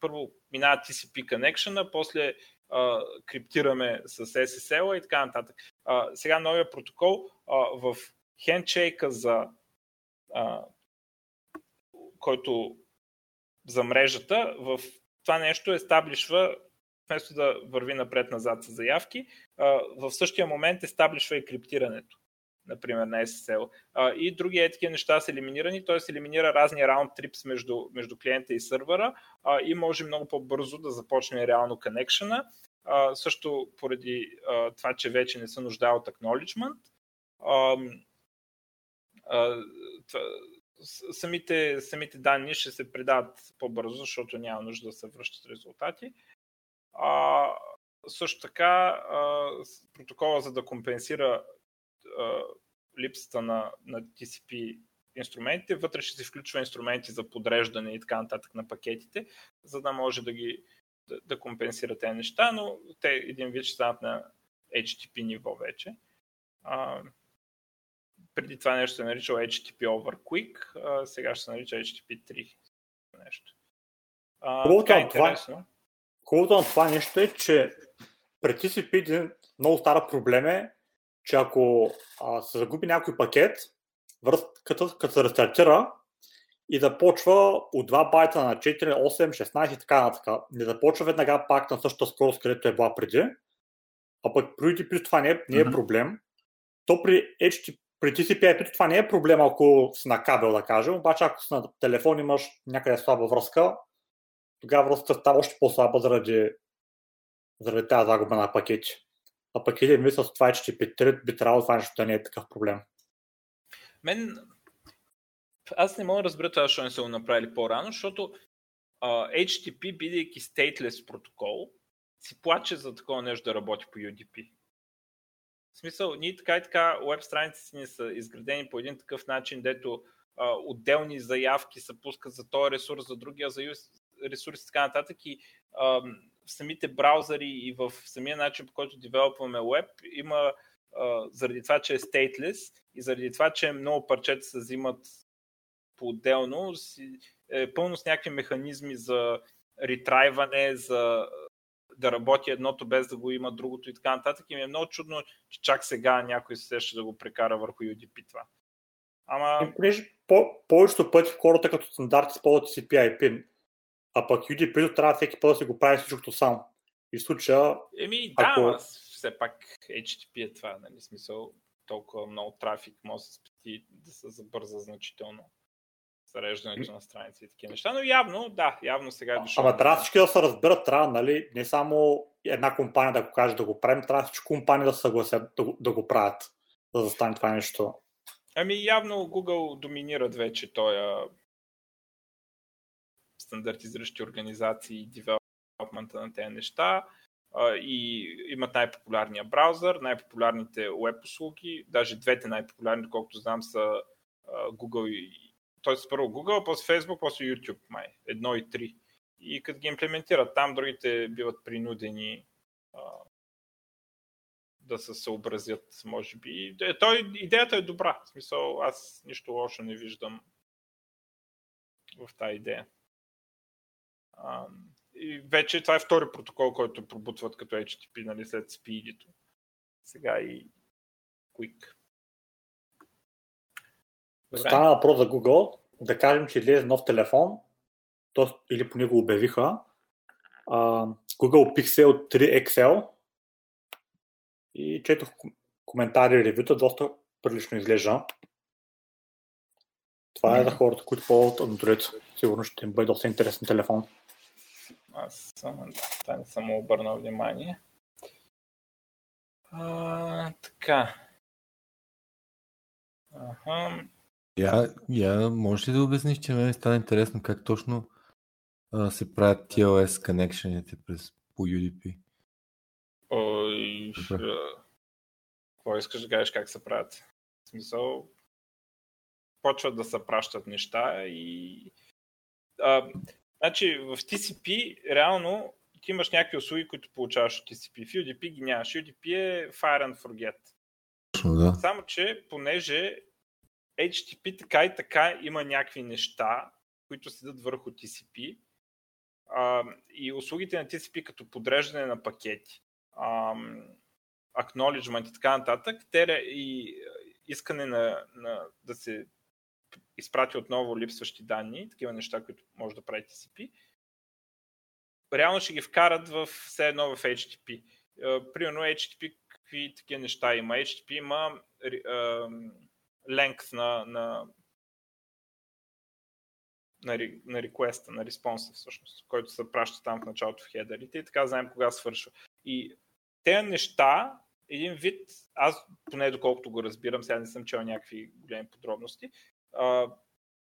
първо минава TCP connection, после а, криптираме с SSL и така нататък. А, сега новия протокол в хендшейка за а, който за мрежата, в това нещо естаблишва, вместо да върви напред-назад с заявки, в същия момент естаблишва и криптирането например, на SSL. И други е неща са елиминирани, т.е. елиминира разни раунд трипс между, между клиента и сървъра и може много по-бързо да започне реално коннекшена. също поради това, че вече не се нуждае от acknowledgement. Самите, самите данни ще се предават по-бързо, защото няма нужда да се връщат резултати. А, също така, а, протокола за да компенсира а, липсата на, на TCP инструментите, вътре ще се включва инструменти за подреждане и така нататък на пакетите, за да може да ги да, да компенсира тези неща, но те един вид ще станат на HTTP ниво вече. А, преди това нещо се нарича HTTP over Quick, а сега ще се нарича HTTP 3 нещо. Хубавото на, това, хубавото на това нещо е, че при TCP един много стара проблем е, че ако а, се загуби някой пакет, връзката като се рестартира и да почва от 2 байта на 4, 8, 16 и така нататък. Не започва веднага пак на същата скорост, където е била преди, а пък при UDP това не е, не е проблем. То при HTTP при TCP това не е проблем, ако си на кабел, да кажем, обаче ако си на телефон имаш някъде слаба връзка, тогава връзката става още по-слаба заради, заради тази загуба на пакети. А пък един мисля с това, че ще P3 би трябвало това нещо да не е такъв проблем. Мен, аз не мога да разбера това, защо не са го направили по-рано, защото uh, HTTP, бидейки stateless протокол, си плаче за такова нещо да работи по UDP. В смисъл, ние така и така, веб страниците ни са изградени по един такъв начин, дето а, отделни заявки се пускат за този ресурс, за другия за ресурс и така нататък. И а, в самите браузъри и в самия начин, по който девелопваме веб, има а, заради това, че е stateless и заради това, че много парчета се взимат по-отделно, е пълно с някакви механизми за ретрайване, за да работи едното без да го има другото и така нататък. И ми е много чудно, че чак сега някой се сеща да го прекара върху UDP това. Ама... понеже по- повечето пъти хората като стандарт използват CPI пин, а пък UDP трябва всеки път да се го прави всичкото сам. И в случая... Еми да, ако... все пак HTTP е това, нали, смисъл толкова много трафик може да се спести да се забърза значително зареждането на страници и такива неща, но явно, да, явно сега е дошъл. Ама трябва всички да се разберат, трябва, нали, не само една компания да го каже да го правим, трябва всички компании да се съгласят да, да го правят, за да стане това нещо. Ами явно Google доминират вече този стандартизиращи организации и девелопмента на тези неща и имат най-популярния браузър, най-популярните веб услуги, даже двете най-популярни, колкото знам, са Google и т.е. първо Google, после Facebook, после YouTube, май. Едно и три. И като ги имплементират там, другите биват принудени а, да се съобразят, може би. Е, той, идеята е добра. В смисъл, аз нищо лошо не виждам в тази идея. А, и вече това е втори протокол, който пробутват като HTTP, нали, след speed Сега и Quick. Стана въпрос за Google. Да кажем, че излезе нов телефон, т.е. или по него обявиха, uh, Google Pixel 3 XL и четох коментари и ревюта, доста прилично изглежда. Това е за хората, които ползват Android. Сигурно ще им бъде доста интересен телефон. Аз съм, не съм обърнал внимание. А, така. Ага. Я, я може ли да обясниш, че мен стана интересно как точно а, се правят TLS connectionите през по UDP? Ой, какво искаш да кажеш как се правят? В смисъл, почват да се пращат неща и... А, значи в TCP реално ти имаш някакви услуги, които получаваш от TCP. В UDP ги нямаш. UDP е Fire and Forget. Да. Само, че понеже HTTP така и така има някакви неща, които седат върху TCP а, и услугите на TCP като подреждане на пакети, а, acknowledgement и така нататък, те и искане на, на, да се изпрати отново липсващи данни, такива неща, които може да прави TCP, реално ще ги вкарат в все едно в HTTP. Примерно HTTP какви такива неща има. HTTP има length на, на, на, на реквеста, на респонса всъщност, който се праща там в началото в хедерите и така знаем кога свършва. И тези неща, един вид, аз поне доколкото го разбирам, сега не съм чел някакви големи подробности, а,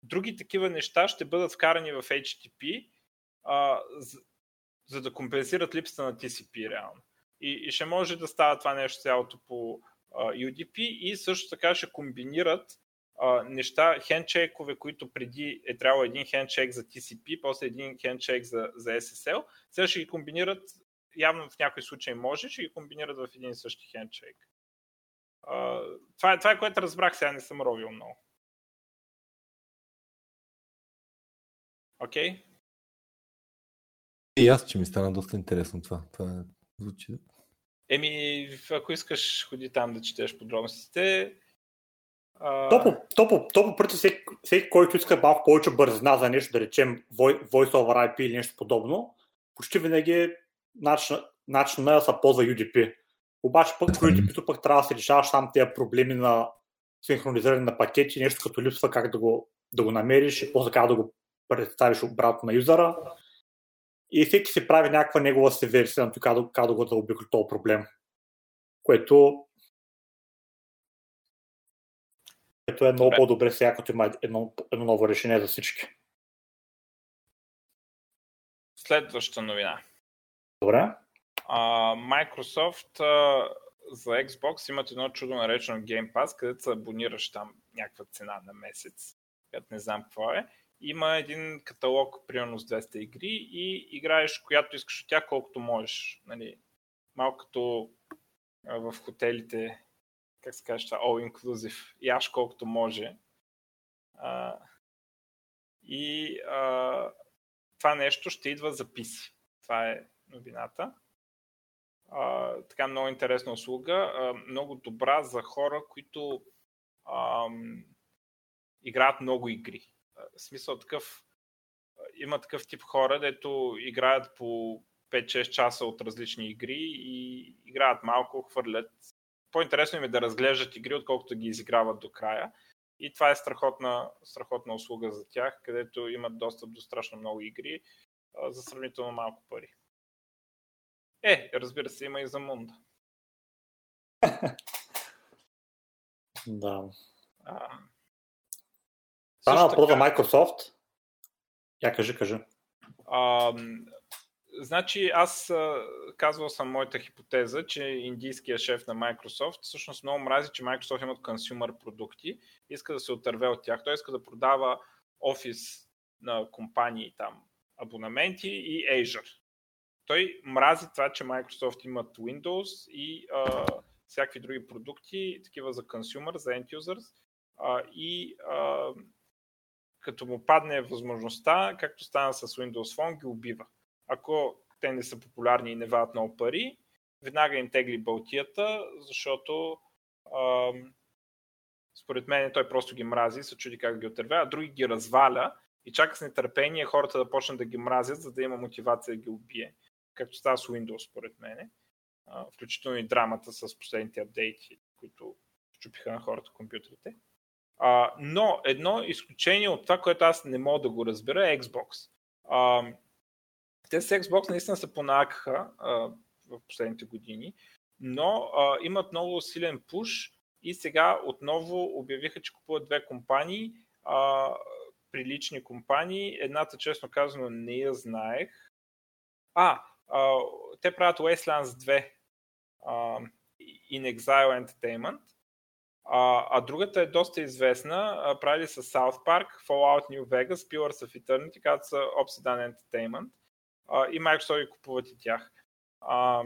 други такива неща ще бъдат вкарани в HTTP, а, за, за да компенсират липсата на TCP реално. И, и ще може да става това нещо цялото по UDP и също така ще комбинират неща, хендшейкове, които преди е трябвало един хендшейк за TCP, после един хендшейк за, за SSL. Сега ще ги комбинират, явно в някои случаи може, ще ги комбинират в един и същи хендшейк. Това, е, това е което разбрах, сега не съм ровил много. Окей? Okay? И аз, че ми стана доста интересно това. Това звучи Еми, ако искаш, ходи там да четеш подробностите. А... То, по, то, по, всеки, всеки, който иска малко повече бързина за нещо, да речем Voice over IP или нещо подобно, почти винаги е начин, начин да се ползва UDP. Обаче пък в UDP пък трябва да се решаваш сам тези проблеми на синхронизиране на пакети, нещо като липсва как да го, да го намериш и после как да го представиш обратно на юзера и всеки си прави някаква негова си версия на това как да го да обиколи този проблем. Което което е много Добре. по-добре сега, като има едно, едно ново решение за всички. Следваща новина. Добре. Uh, Microsoft uh, за Xbox имат едно чудо наречено Game Pass, където се абонираш там някаква цена на месец, която не знам какво е има един каталог, примерно с 200 игри и играеш която искаш от тях колкото можеш. Нали, малко като в хотелите, как се каже това, all inclusive, яш колкото може. А, и а, това нещо ще идва записи. Това е новината. А, така много интересна услуга, а, много добра за хора, които а, играят много игри в смисъл такъв, има такъв тип хора, дето играят по 5-6 часа от различни игри и играят малко, хвърлят. По-интересно им е да разглеждат игри, отколкото ги изиграват до края. И това е страхотна, страхотна услуга за тях, където имат достъп до страшно много игри а, за сравнително малко пари. Е, разбира се, има и за Мунда. [laughs] да. А, Стана въпрос за Microsoft. Я кажи, кажи. А, значи аз казвал съм моята хипотеза, че индийският шеф на Microsoft всъщност много мрази, че Microsoft имат консюмер продукти, иска да се отърве от тях. Той иска да продава офис на компании там, абонаменти и Azure. Той мрази това, че Microsoft имат Windows и а, всякакви други продукти, такива за консюмер, за end users. А, и а, като му падне възможността, както стана с Windows Phone, ги убива. Ако те не са популярни и не вадат много пари, веднага им тегли балтията, защото ам, според мен той просто ги мрази, се чуди как ги отърве, а други ги разваля и чака с нетърпение хората да почнат да ги мразят, за да има мотивация да ги убие. Както става с Windows, според мен. Включително и драмата с последните апдейти, които щупиха на хората компютрите. А, но едно изключение от това, което аз не мога да го разбера е Xbox. А, те с Xbox наистина се понакаха в последните години, но а, имат много силен пуш и сега отново обявиха, че купуват две компании, а, прилични компании. Едната, честно казано, не я знаех. А, а те правят Wastelands 2 а, In Exile Entertainment. А, а другата е доста известна. А, правили с South Park, Fallout New Vegas, Pillars of Eternity, както са Obsidian Entertainment. А, и Microsoft ги купуват и тях. А,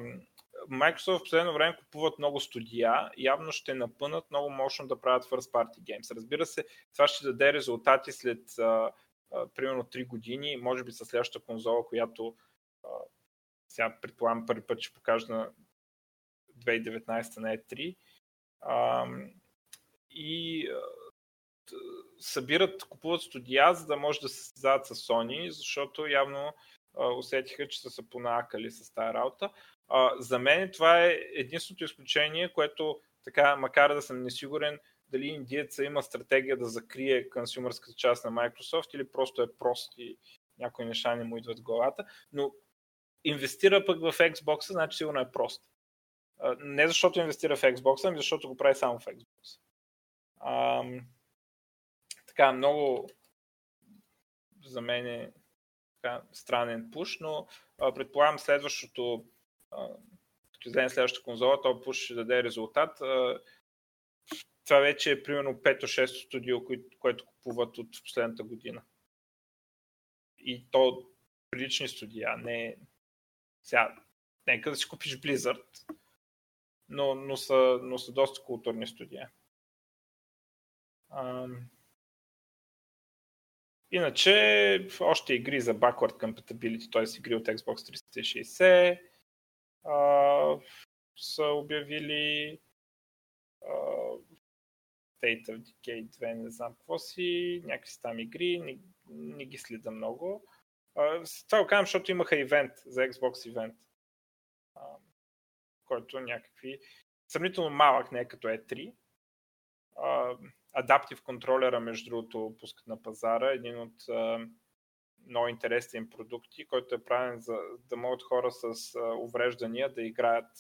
Microsoft в последно време купуват много студия, явно ще напънат много мощно да правят first party games. Разбира се, това ще даде резултати след а, а, примерно 3 години, може би със следващата конзола, която а, сега предполагам първи път ще покажа на 2019 на E3. А, и събират, купуват студия, за да може да се създадат с Sony, защото явно усетиха, че са се понаакали с тази работа. За мен това е единственото изключение, което така, макар да съм несигурен дали индиеца има стратегия да закрие консюмърската част на Microsoft или просто е прост и някои неща не му идват в главата, но инвестира пък в Xbox, значи сигурно е прост. Не защото инвестира в Xbox, ами защото го прави само в Xbox. А, така, много за мен е така, странен пуш, но а, предполагам следващото като излезе следващата конзола, то пуш ще даде резултат. Това вече е примерно 5-6 студио, което купуват от последната година. И то прилични студия, не сега, нека да си купиш Blizzard, но, но, са, но са доста културни студия. Иначе, още игри за backward compatibility, т.е. игри от Xbox 360, а, са обявили а, State of Decay 2, не знам какво си, някакви там игри, не, не ги следа много. А, това го казвам, защото имаха ивент за Xbox ивент, а, който някакви сравнително малък, не е като E3. Адаптив контролера, между другото, пускат на пазара. Един от много интересни продукти, който е правен за да могат хора с увреждания да играят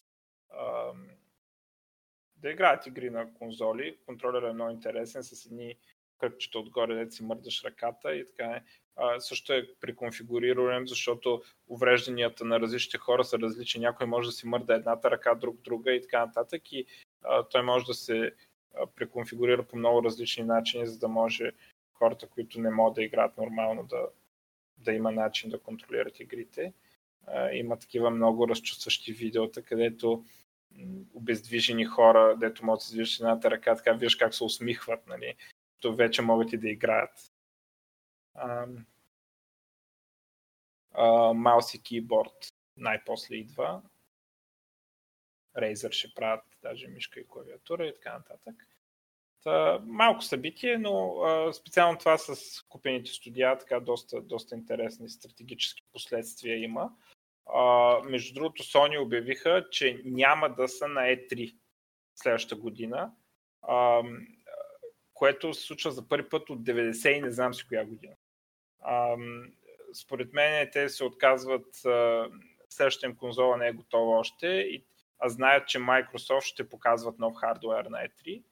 да играят игри на конзоли. Контролер е много интересен с едни кръгчета отгоре, да си мърдаш ръката и така е. А, също е преконфигуриран, защото уврежданията на различните хора са различни. Някой може да си мърда едната ръка, друг друга и така нататък. И а, той може да се преконфигурира по много различни начини, за да може хората, които не могат да играят нормално, да, да има начин да контролират игрите. Има такива много разчувстващи видеота, където обездвижени хора, дето могат да се движат едната ръка, така виждаш как се усмихват, нали? То вече могат и да играят. Маус и кейборд най-после идва. Razer ще правят даже мишка и клавиатура и така нататък. Та, малко събитие, но а, специално това с купените студия, така доста, доста интересни стратегически последствия има. А, между другото, Sony обявиха, че няма да са на E3 следващата година, а, което се случва за първи път от 90 и не знам си коя година. А, според мен те се отказват, а, следващата им конзола не е готова още, и, а знаят, че Microsoft ще показват нов хардуер на E3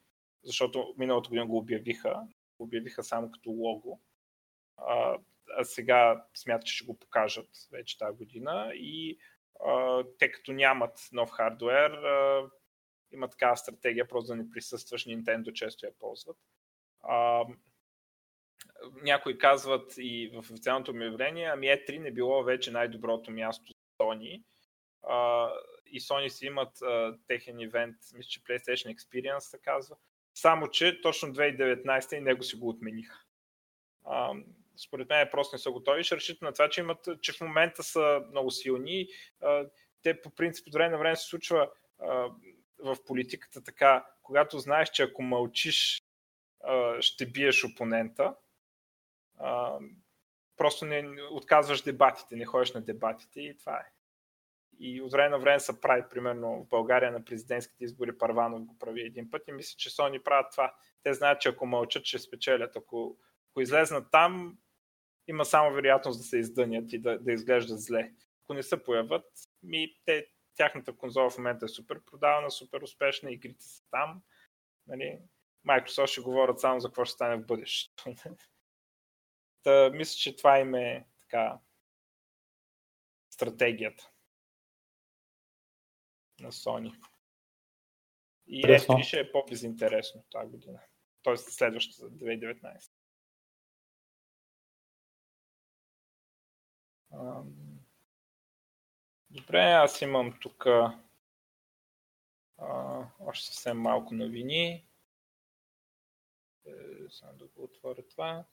защото миналата година го обявиха, го обявиха само като лого. А, а сега смятат, че ще го покажат вече тази година и а, те като нямат нов хардвер, а, има такава стратегия, просто да не присъстваш, Nintendo често я ползват. А, някои казват и в официалното ми явление, ами E3 не било вече най-доброто място за Sony. А, и Sony си имат а, техен ивент, мисля, че PlayStation Experience се казва, само, че точно 2019 и него си го отмениха. А, според мен просто не са готови. Ще решите на това, че, имат, че в момента са много силни. А, те по принцип от време на време се случва а, в политиката така, когато знаеш, че ако мълчиш, а, ще биеш опонента. А, просто не отказваш дебатите, не ходиш на дебатите и това е и от време на време се прави, примерно в България на президентските избори Парванов го прави един път и мисля, че Сони правят това. Те знаят, че ако мълчат, ще спечелят. Ако, ако излезнат там, има само вероятност да се издънят и да, да изглеждат зле. Ако не се появят, ми, те, тяхната конзола в момента е супер продавана, супер успешна, игрите са там. Нали? Microsoft ще говорят само за какво ще стане в бъдещето. [laughs] Та, мисля, че това им е така стратегията на Sony. И F3 ще е по-безинтересно тази година. Тоест следващата 2019. Добре, аз имам тук още съвсем малко новини. Е, само да го отворя това.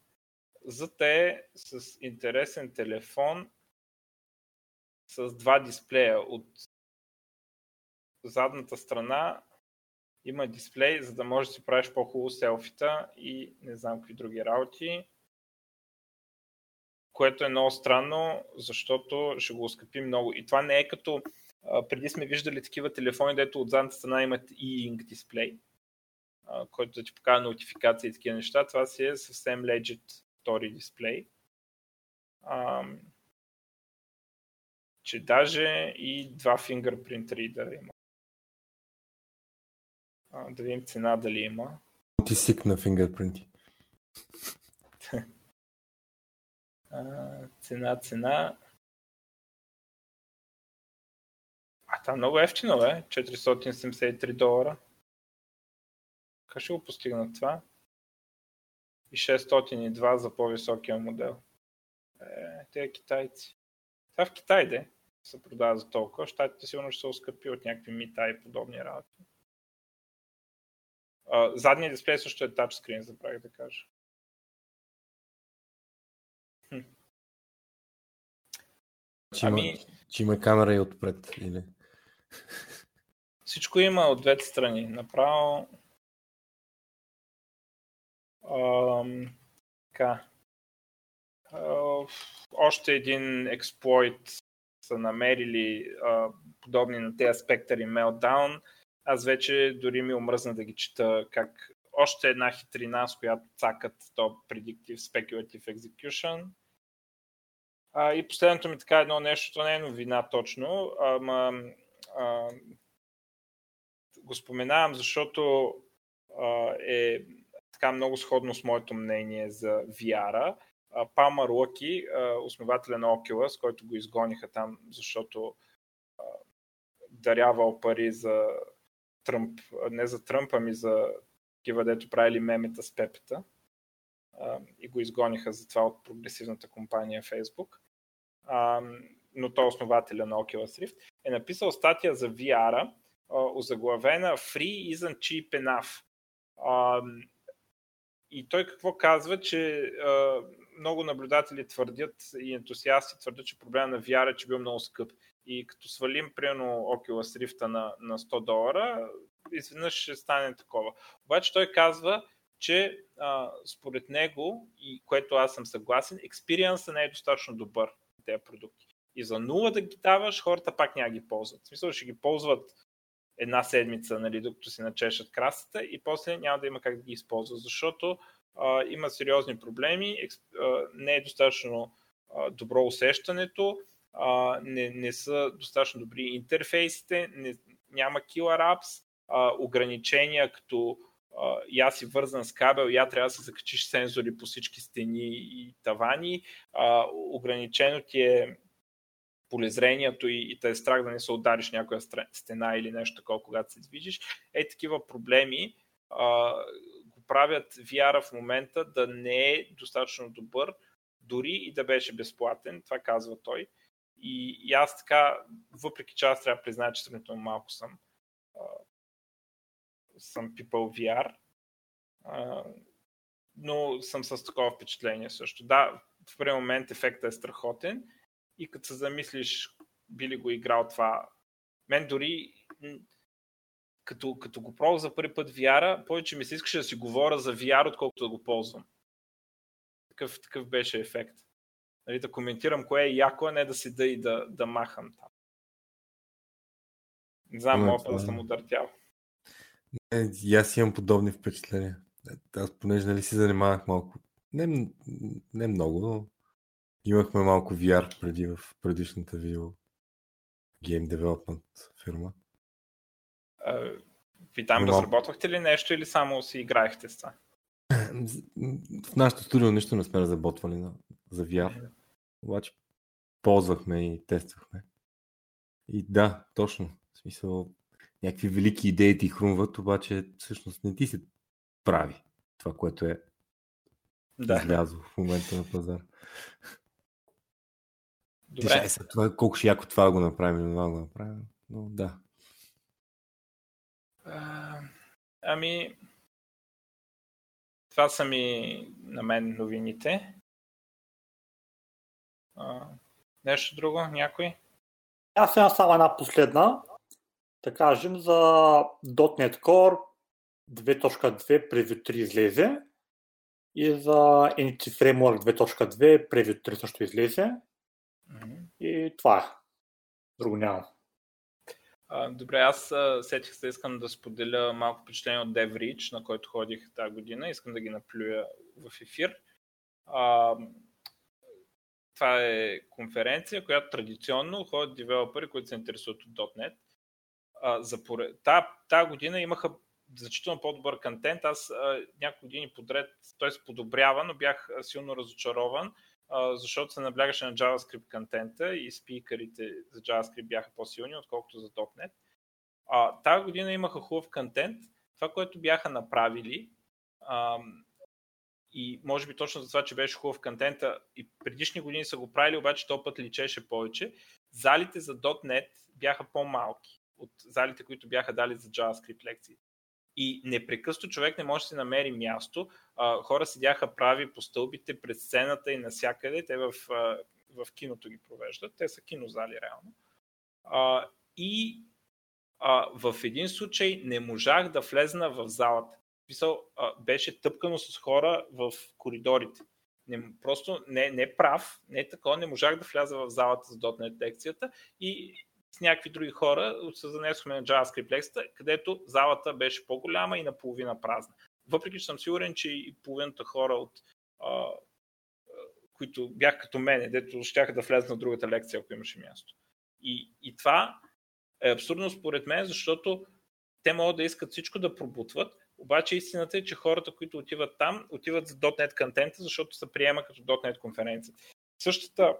За те с интересен телефон с два дисплея. От задната страна има дисплей, за да можеш да си правиш по-хубаво селфита и не знам какви други работи. Което е много странно, защото ще го скъпи много. И това не е като преди сме виждали такива телефони, дето от задната страна имат e-ink дисплей, който да ти показва нотификации и такива неща. Това си е съвсем legit втори дисплей. че даже и два fingerprint reader има. А, да видим цена дали има. Ти сик на фингърпринти. цена, цена. А, там много ефтино, бе. 473 долара. Как ще го постигнат това? И 602 за по-високия модел. Е, те китайци. Това в Китай, де, се продава за толкова. Щатите сигурно ще се оскъпи от някакви мита и подобни работи. Задният дисплей също е тачскрин, забравих да кажа. Че има, ами... че има камера и отпред, или? Всичко има от двете страни. Направо. Ам, така. още един експлойт са намерили а, подобни на тези Spectre и Meltdown. Аз вече дори ми омръзна да ги чета как още една хитрина, с която цакат то Predictive Speculative Execution. А, и последното ми така едно нещо, то не е новина точно, ама а, го споменавам, защото а, е така много сходно с моето мнение за VR-а. Палмар Лъки, основателя на Oculus, който го изгониха там, защото дарявал пари за Тръмп, не за Тръмп, ами за такива, дето правили мемета с пепета а, и го изгониха за това от прогресивната компания Facebook. А, но той е основателя на Oculus Rift, е написал статия за VR-а, озаглавена Free isn't cheap enough. А, и той какво казва, че а, много наблюдатели твърдят и ентусиасти твърдят, че проблема на VR е, че бил много скъп. И като свалим, примерно, Oculus Rift на, на 100 долара, изведнъж ще стане такова. Обаче той казва, че а, според него, и което аз съм съгласен, експириенсът не е достатъчно добър на тези продукти. И за нула да ги даваш, хората пак няма ги ползват. В смисъл ще ги ползват една седмица, нали, докато си начешат красата и после няма да има как да ги използват, защото а, има сериозни проблеми, експ, а, не е достатъчно а, добро усещането, а, не, не са достатъчно добри интерфейсите, не, няма killer apps, а, ограничения като а, я си вързан с кабел, я трябва да се закачиш сензори по всички стени и тавани, а, ограничено ти е полезрението и, и те е страх да не се удариш някоя стена или нещо такова, когато се движиш. Е, такива проблеми а, го правят VR в момента да не е достатъчно добър, дори и да беше безплатен, това казва той. И, и аз така, въпреки че аз трябва да призная, че сравнително малко съм, а, съм пипал VR, а, но съм с такова впечатление също. Да, в първи момент ефектът е страхотен и като се замислиш, би ли го играл това. Мен дори като, като го пробвах за първи път VR, повече ми се искаше да си говоря за VR, отколкото да го ползвам. Такъв, такъв беше ефект. Нали, да коментирам кое е яко, а не да седа и да, да махам там. Не знам, мога да съм удъртял. Не, и аз имам подобни впечатления. Аз понеже нали си занимавах малко, не, не много, но Имахме малко VR преди в предишната видео Game Development фирма. Ви там разработвахте ли нещо или само си играехте с това? В нашото студио нищо не сме разработвали за VR. Обаче ползвахме и тествахме. И да, точно. В смисъл, някакви велики идеи ти хрумват, обаче всъщност не ти се прави това, което е да. излязло в момента на пазар. Добре. Ти, сега, това, колко ще яко това го направим, това го направим. Но да. А, ами, това са ми на мен новините. А, нещо друго? Някой? Аз имам само една последна. Да кажем за .NET Core 2.2 Preview 3 излезе и за Entity Framework 2.2 Preview 3 също излезе. Mm-hmm. И това е. Друго нямам. добре, аз сетих се, искам да споделя малко впечатление от DevReach, на който ходих тази година. Искам да ги наплюя в ефир. Това е конференция, която традиционно ходят девелопери, които се интересуват от .NET. А, за поред... та, та година имаха значително по-добър контент. Аз а, няколко години подред се подобрява, но бях силно разочарован, а, защото се наблягаше на JavaScript контента и спикърите за JavaScript бяха по-силни, отколкото за .NET. А, тази година имаха хубав контент. Това, което бяха направили, а, и може би точно за това, че беше хубав контента и предишни години са го правили, обаче този път личеше повече. Залите за .NET бяха по-малки от залите, които бяха дали за JavaScript лекции. И непрекъснато човек не може да си намери място. А, хора седяха прави по стълбите пред сцената и насякъде. Те в, в киното ги провеждат. Те са кинозали реално. И в един случай не можах да влезна в залата. Писал, беше тъпкано с хора в коридорите. Не, просто не, не прав, не такова, не можах да вляза в залата за .NET лекцията и с някакви други хора се занесохме на JavaScript лекцията, където залата беше по-голяма и наполовина празна. Въпреки, че съм сигурен, че и половината хора от а, които бях като мене, дето щяха да влязат на другата лекция, ако имаше място. И, и това е абсурдно според мен, защото те могат да искат всичко да пробутват, обаче истината е, че хората, които отиват там, отиват за .NET контента, защото се приема като .NET конференция. Същата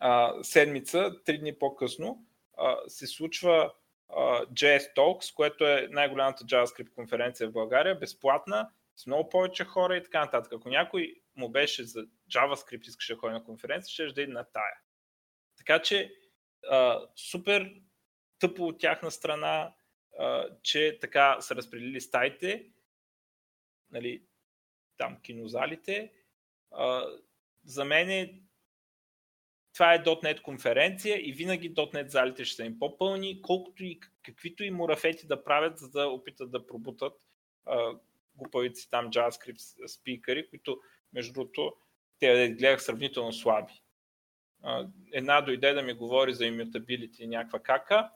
а, седмица, три дни по-късно, а, се случва а, JS Talks, което е най-голямата JavaScript конференция в България, безплатна, с много повече хора и така нататък. Ако някой му беше за JavaScript искаше да ходи на конференция, ще да иде на тая. Така че а, супер тъпо от тяхна страна, че така са разпределили стаите, нали, там кинозалите. А, за мен е, това е .NET конференция и винаги .NET залите ще са им по-пълни, колкото и каквито и мурафети да правят, за да опитат да пробутат а, глупавици там JavaScript спикъри, които между другото те гледах сравнително слаби. А, една дойде да ми говори за immutability някаква кака.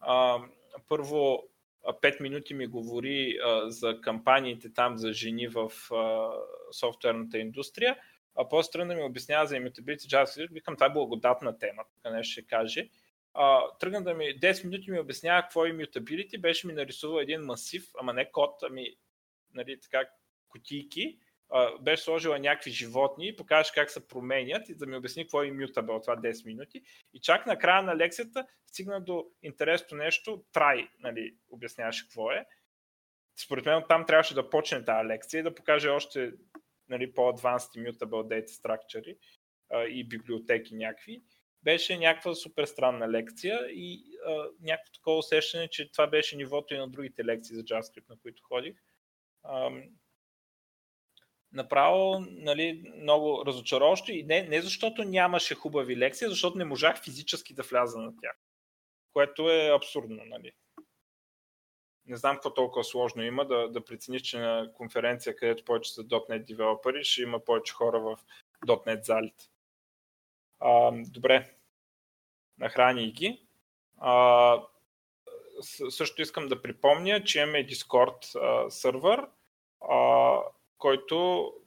А, първо 5 минути ми говори а, за кампаниите там за жени в а, софтуерната индустрия, а после да ми обяснява за имитабилите JavaScript, викам, това е благодатна тема, тук нещо ще каже. А, тръгна да ми 10 минути ми обяснява какво е immutability, беше ми нарисувал един масив, ама не код, ами нали, така, кутийки, беше сложила някакви животни и покажеш как се променят и да ми обясни какво е immutable това 10 минути. И чак на края на лекцията стигна до интересно нещо, трай, нали, обясняваше какво е. Според мен там трябваше да почне тази лекция и да покаже още нали, по-advanced immutable data structure и библиотеки някакви. Беше някаква супер странна лекция и а, някакво такова усещане, че това беше нивото и на другите лекции за JavaScript, на които ходих направо нали, много разочароващо и не, не защото нямаше хубави лекции, защото не можах физически да вляза на тях. Което е абсурдно. Нали. Не знам какво толкова сложно има да, да прецениш, че на конференция, където повече са .NET девелопери, ще има повече хора в .NET залите. А, добре, нахрани ги. А, също искам да припомня, че имаме Discord а, сървър, а, който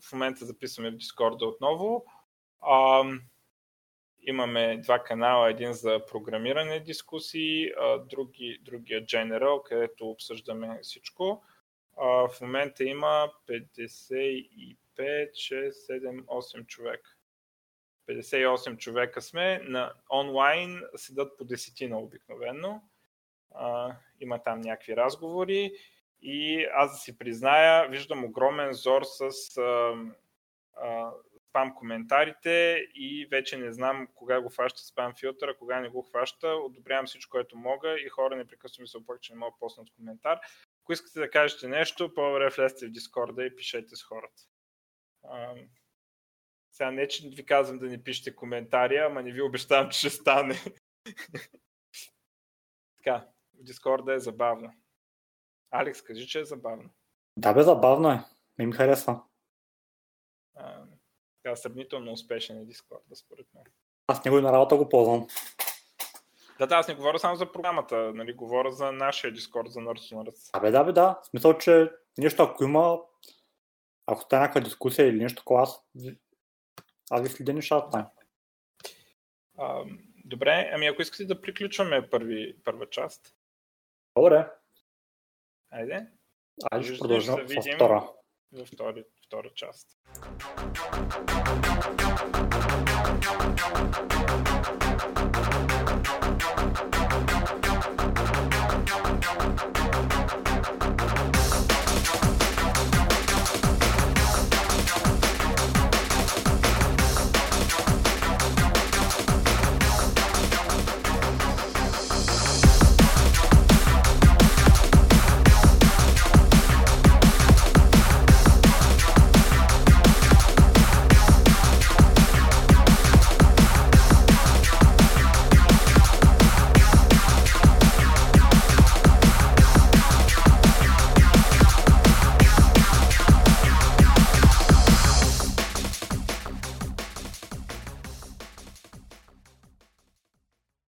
в момента записваме в Discord отново. А, Имаме два канала, един за програмиране дискусии, други, другия General, където обсъждаме всичко. В момента има 55, 6, 7, 8 човека. 58 човека сме. На онлайн седат по десетина обикновено. има там някакви разговори. И аз да си призная, виждам огромен зор с а, а, спам коментарите и вече не знам кога го хваща спам филтъра, кога не го хваща. Одобрявам всичко, което мога и хора непрекъснато ми се оплакват, че не мога да поснат коментар. Ако искате да кажете нещо, по-добре влезте в Дискорда и пишете с хората. А, сега не, че ви казвам да не пишете коментари, ама не ви обещавам, че ще стане. [laughs] така, в Дискорда е забавно. Алекс, кажи, че е забавно. Да, бе, забавно е. Не ми харесва. А, така, сравнително успешен е Дискорда, според мен. Аз него и на работа го ползвам. Да, да, аз не говоря само за програмата, нали, говоря за нашия Дискорд, за Nerds on Nerds. Абе, да, бе, да. В смисъл, че нещо, ако има, ако сте някаква дискусия или нещо такова, аз, аз ви следя нещата. А, добре, ами ако искате да приключваме първи, първа част. Добре. Айде. Айде ще продължим да с втора. Във втори, втора част.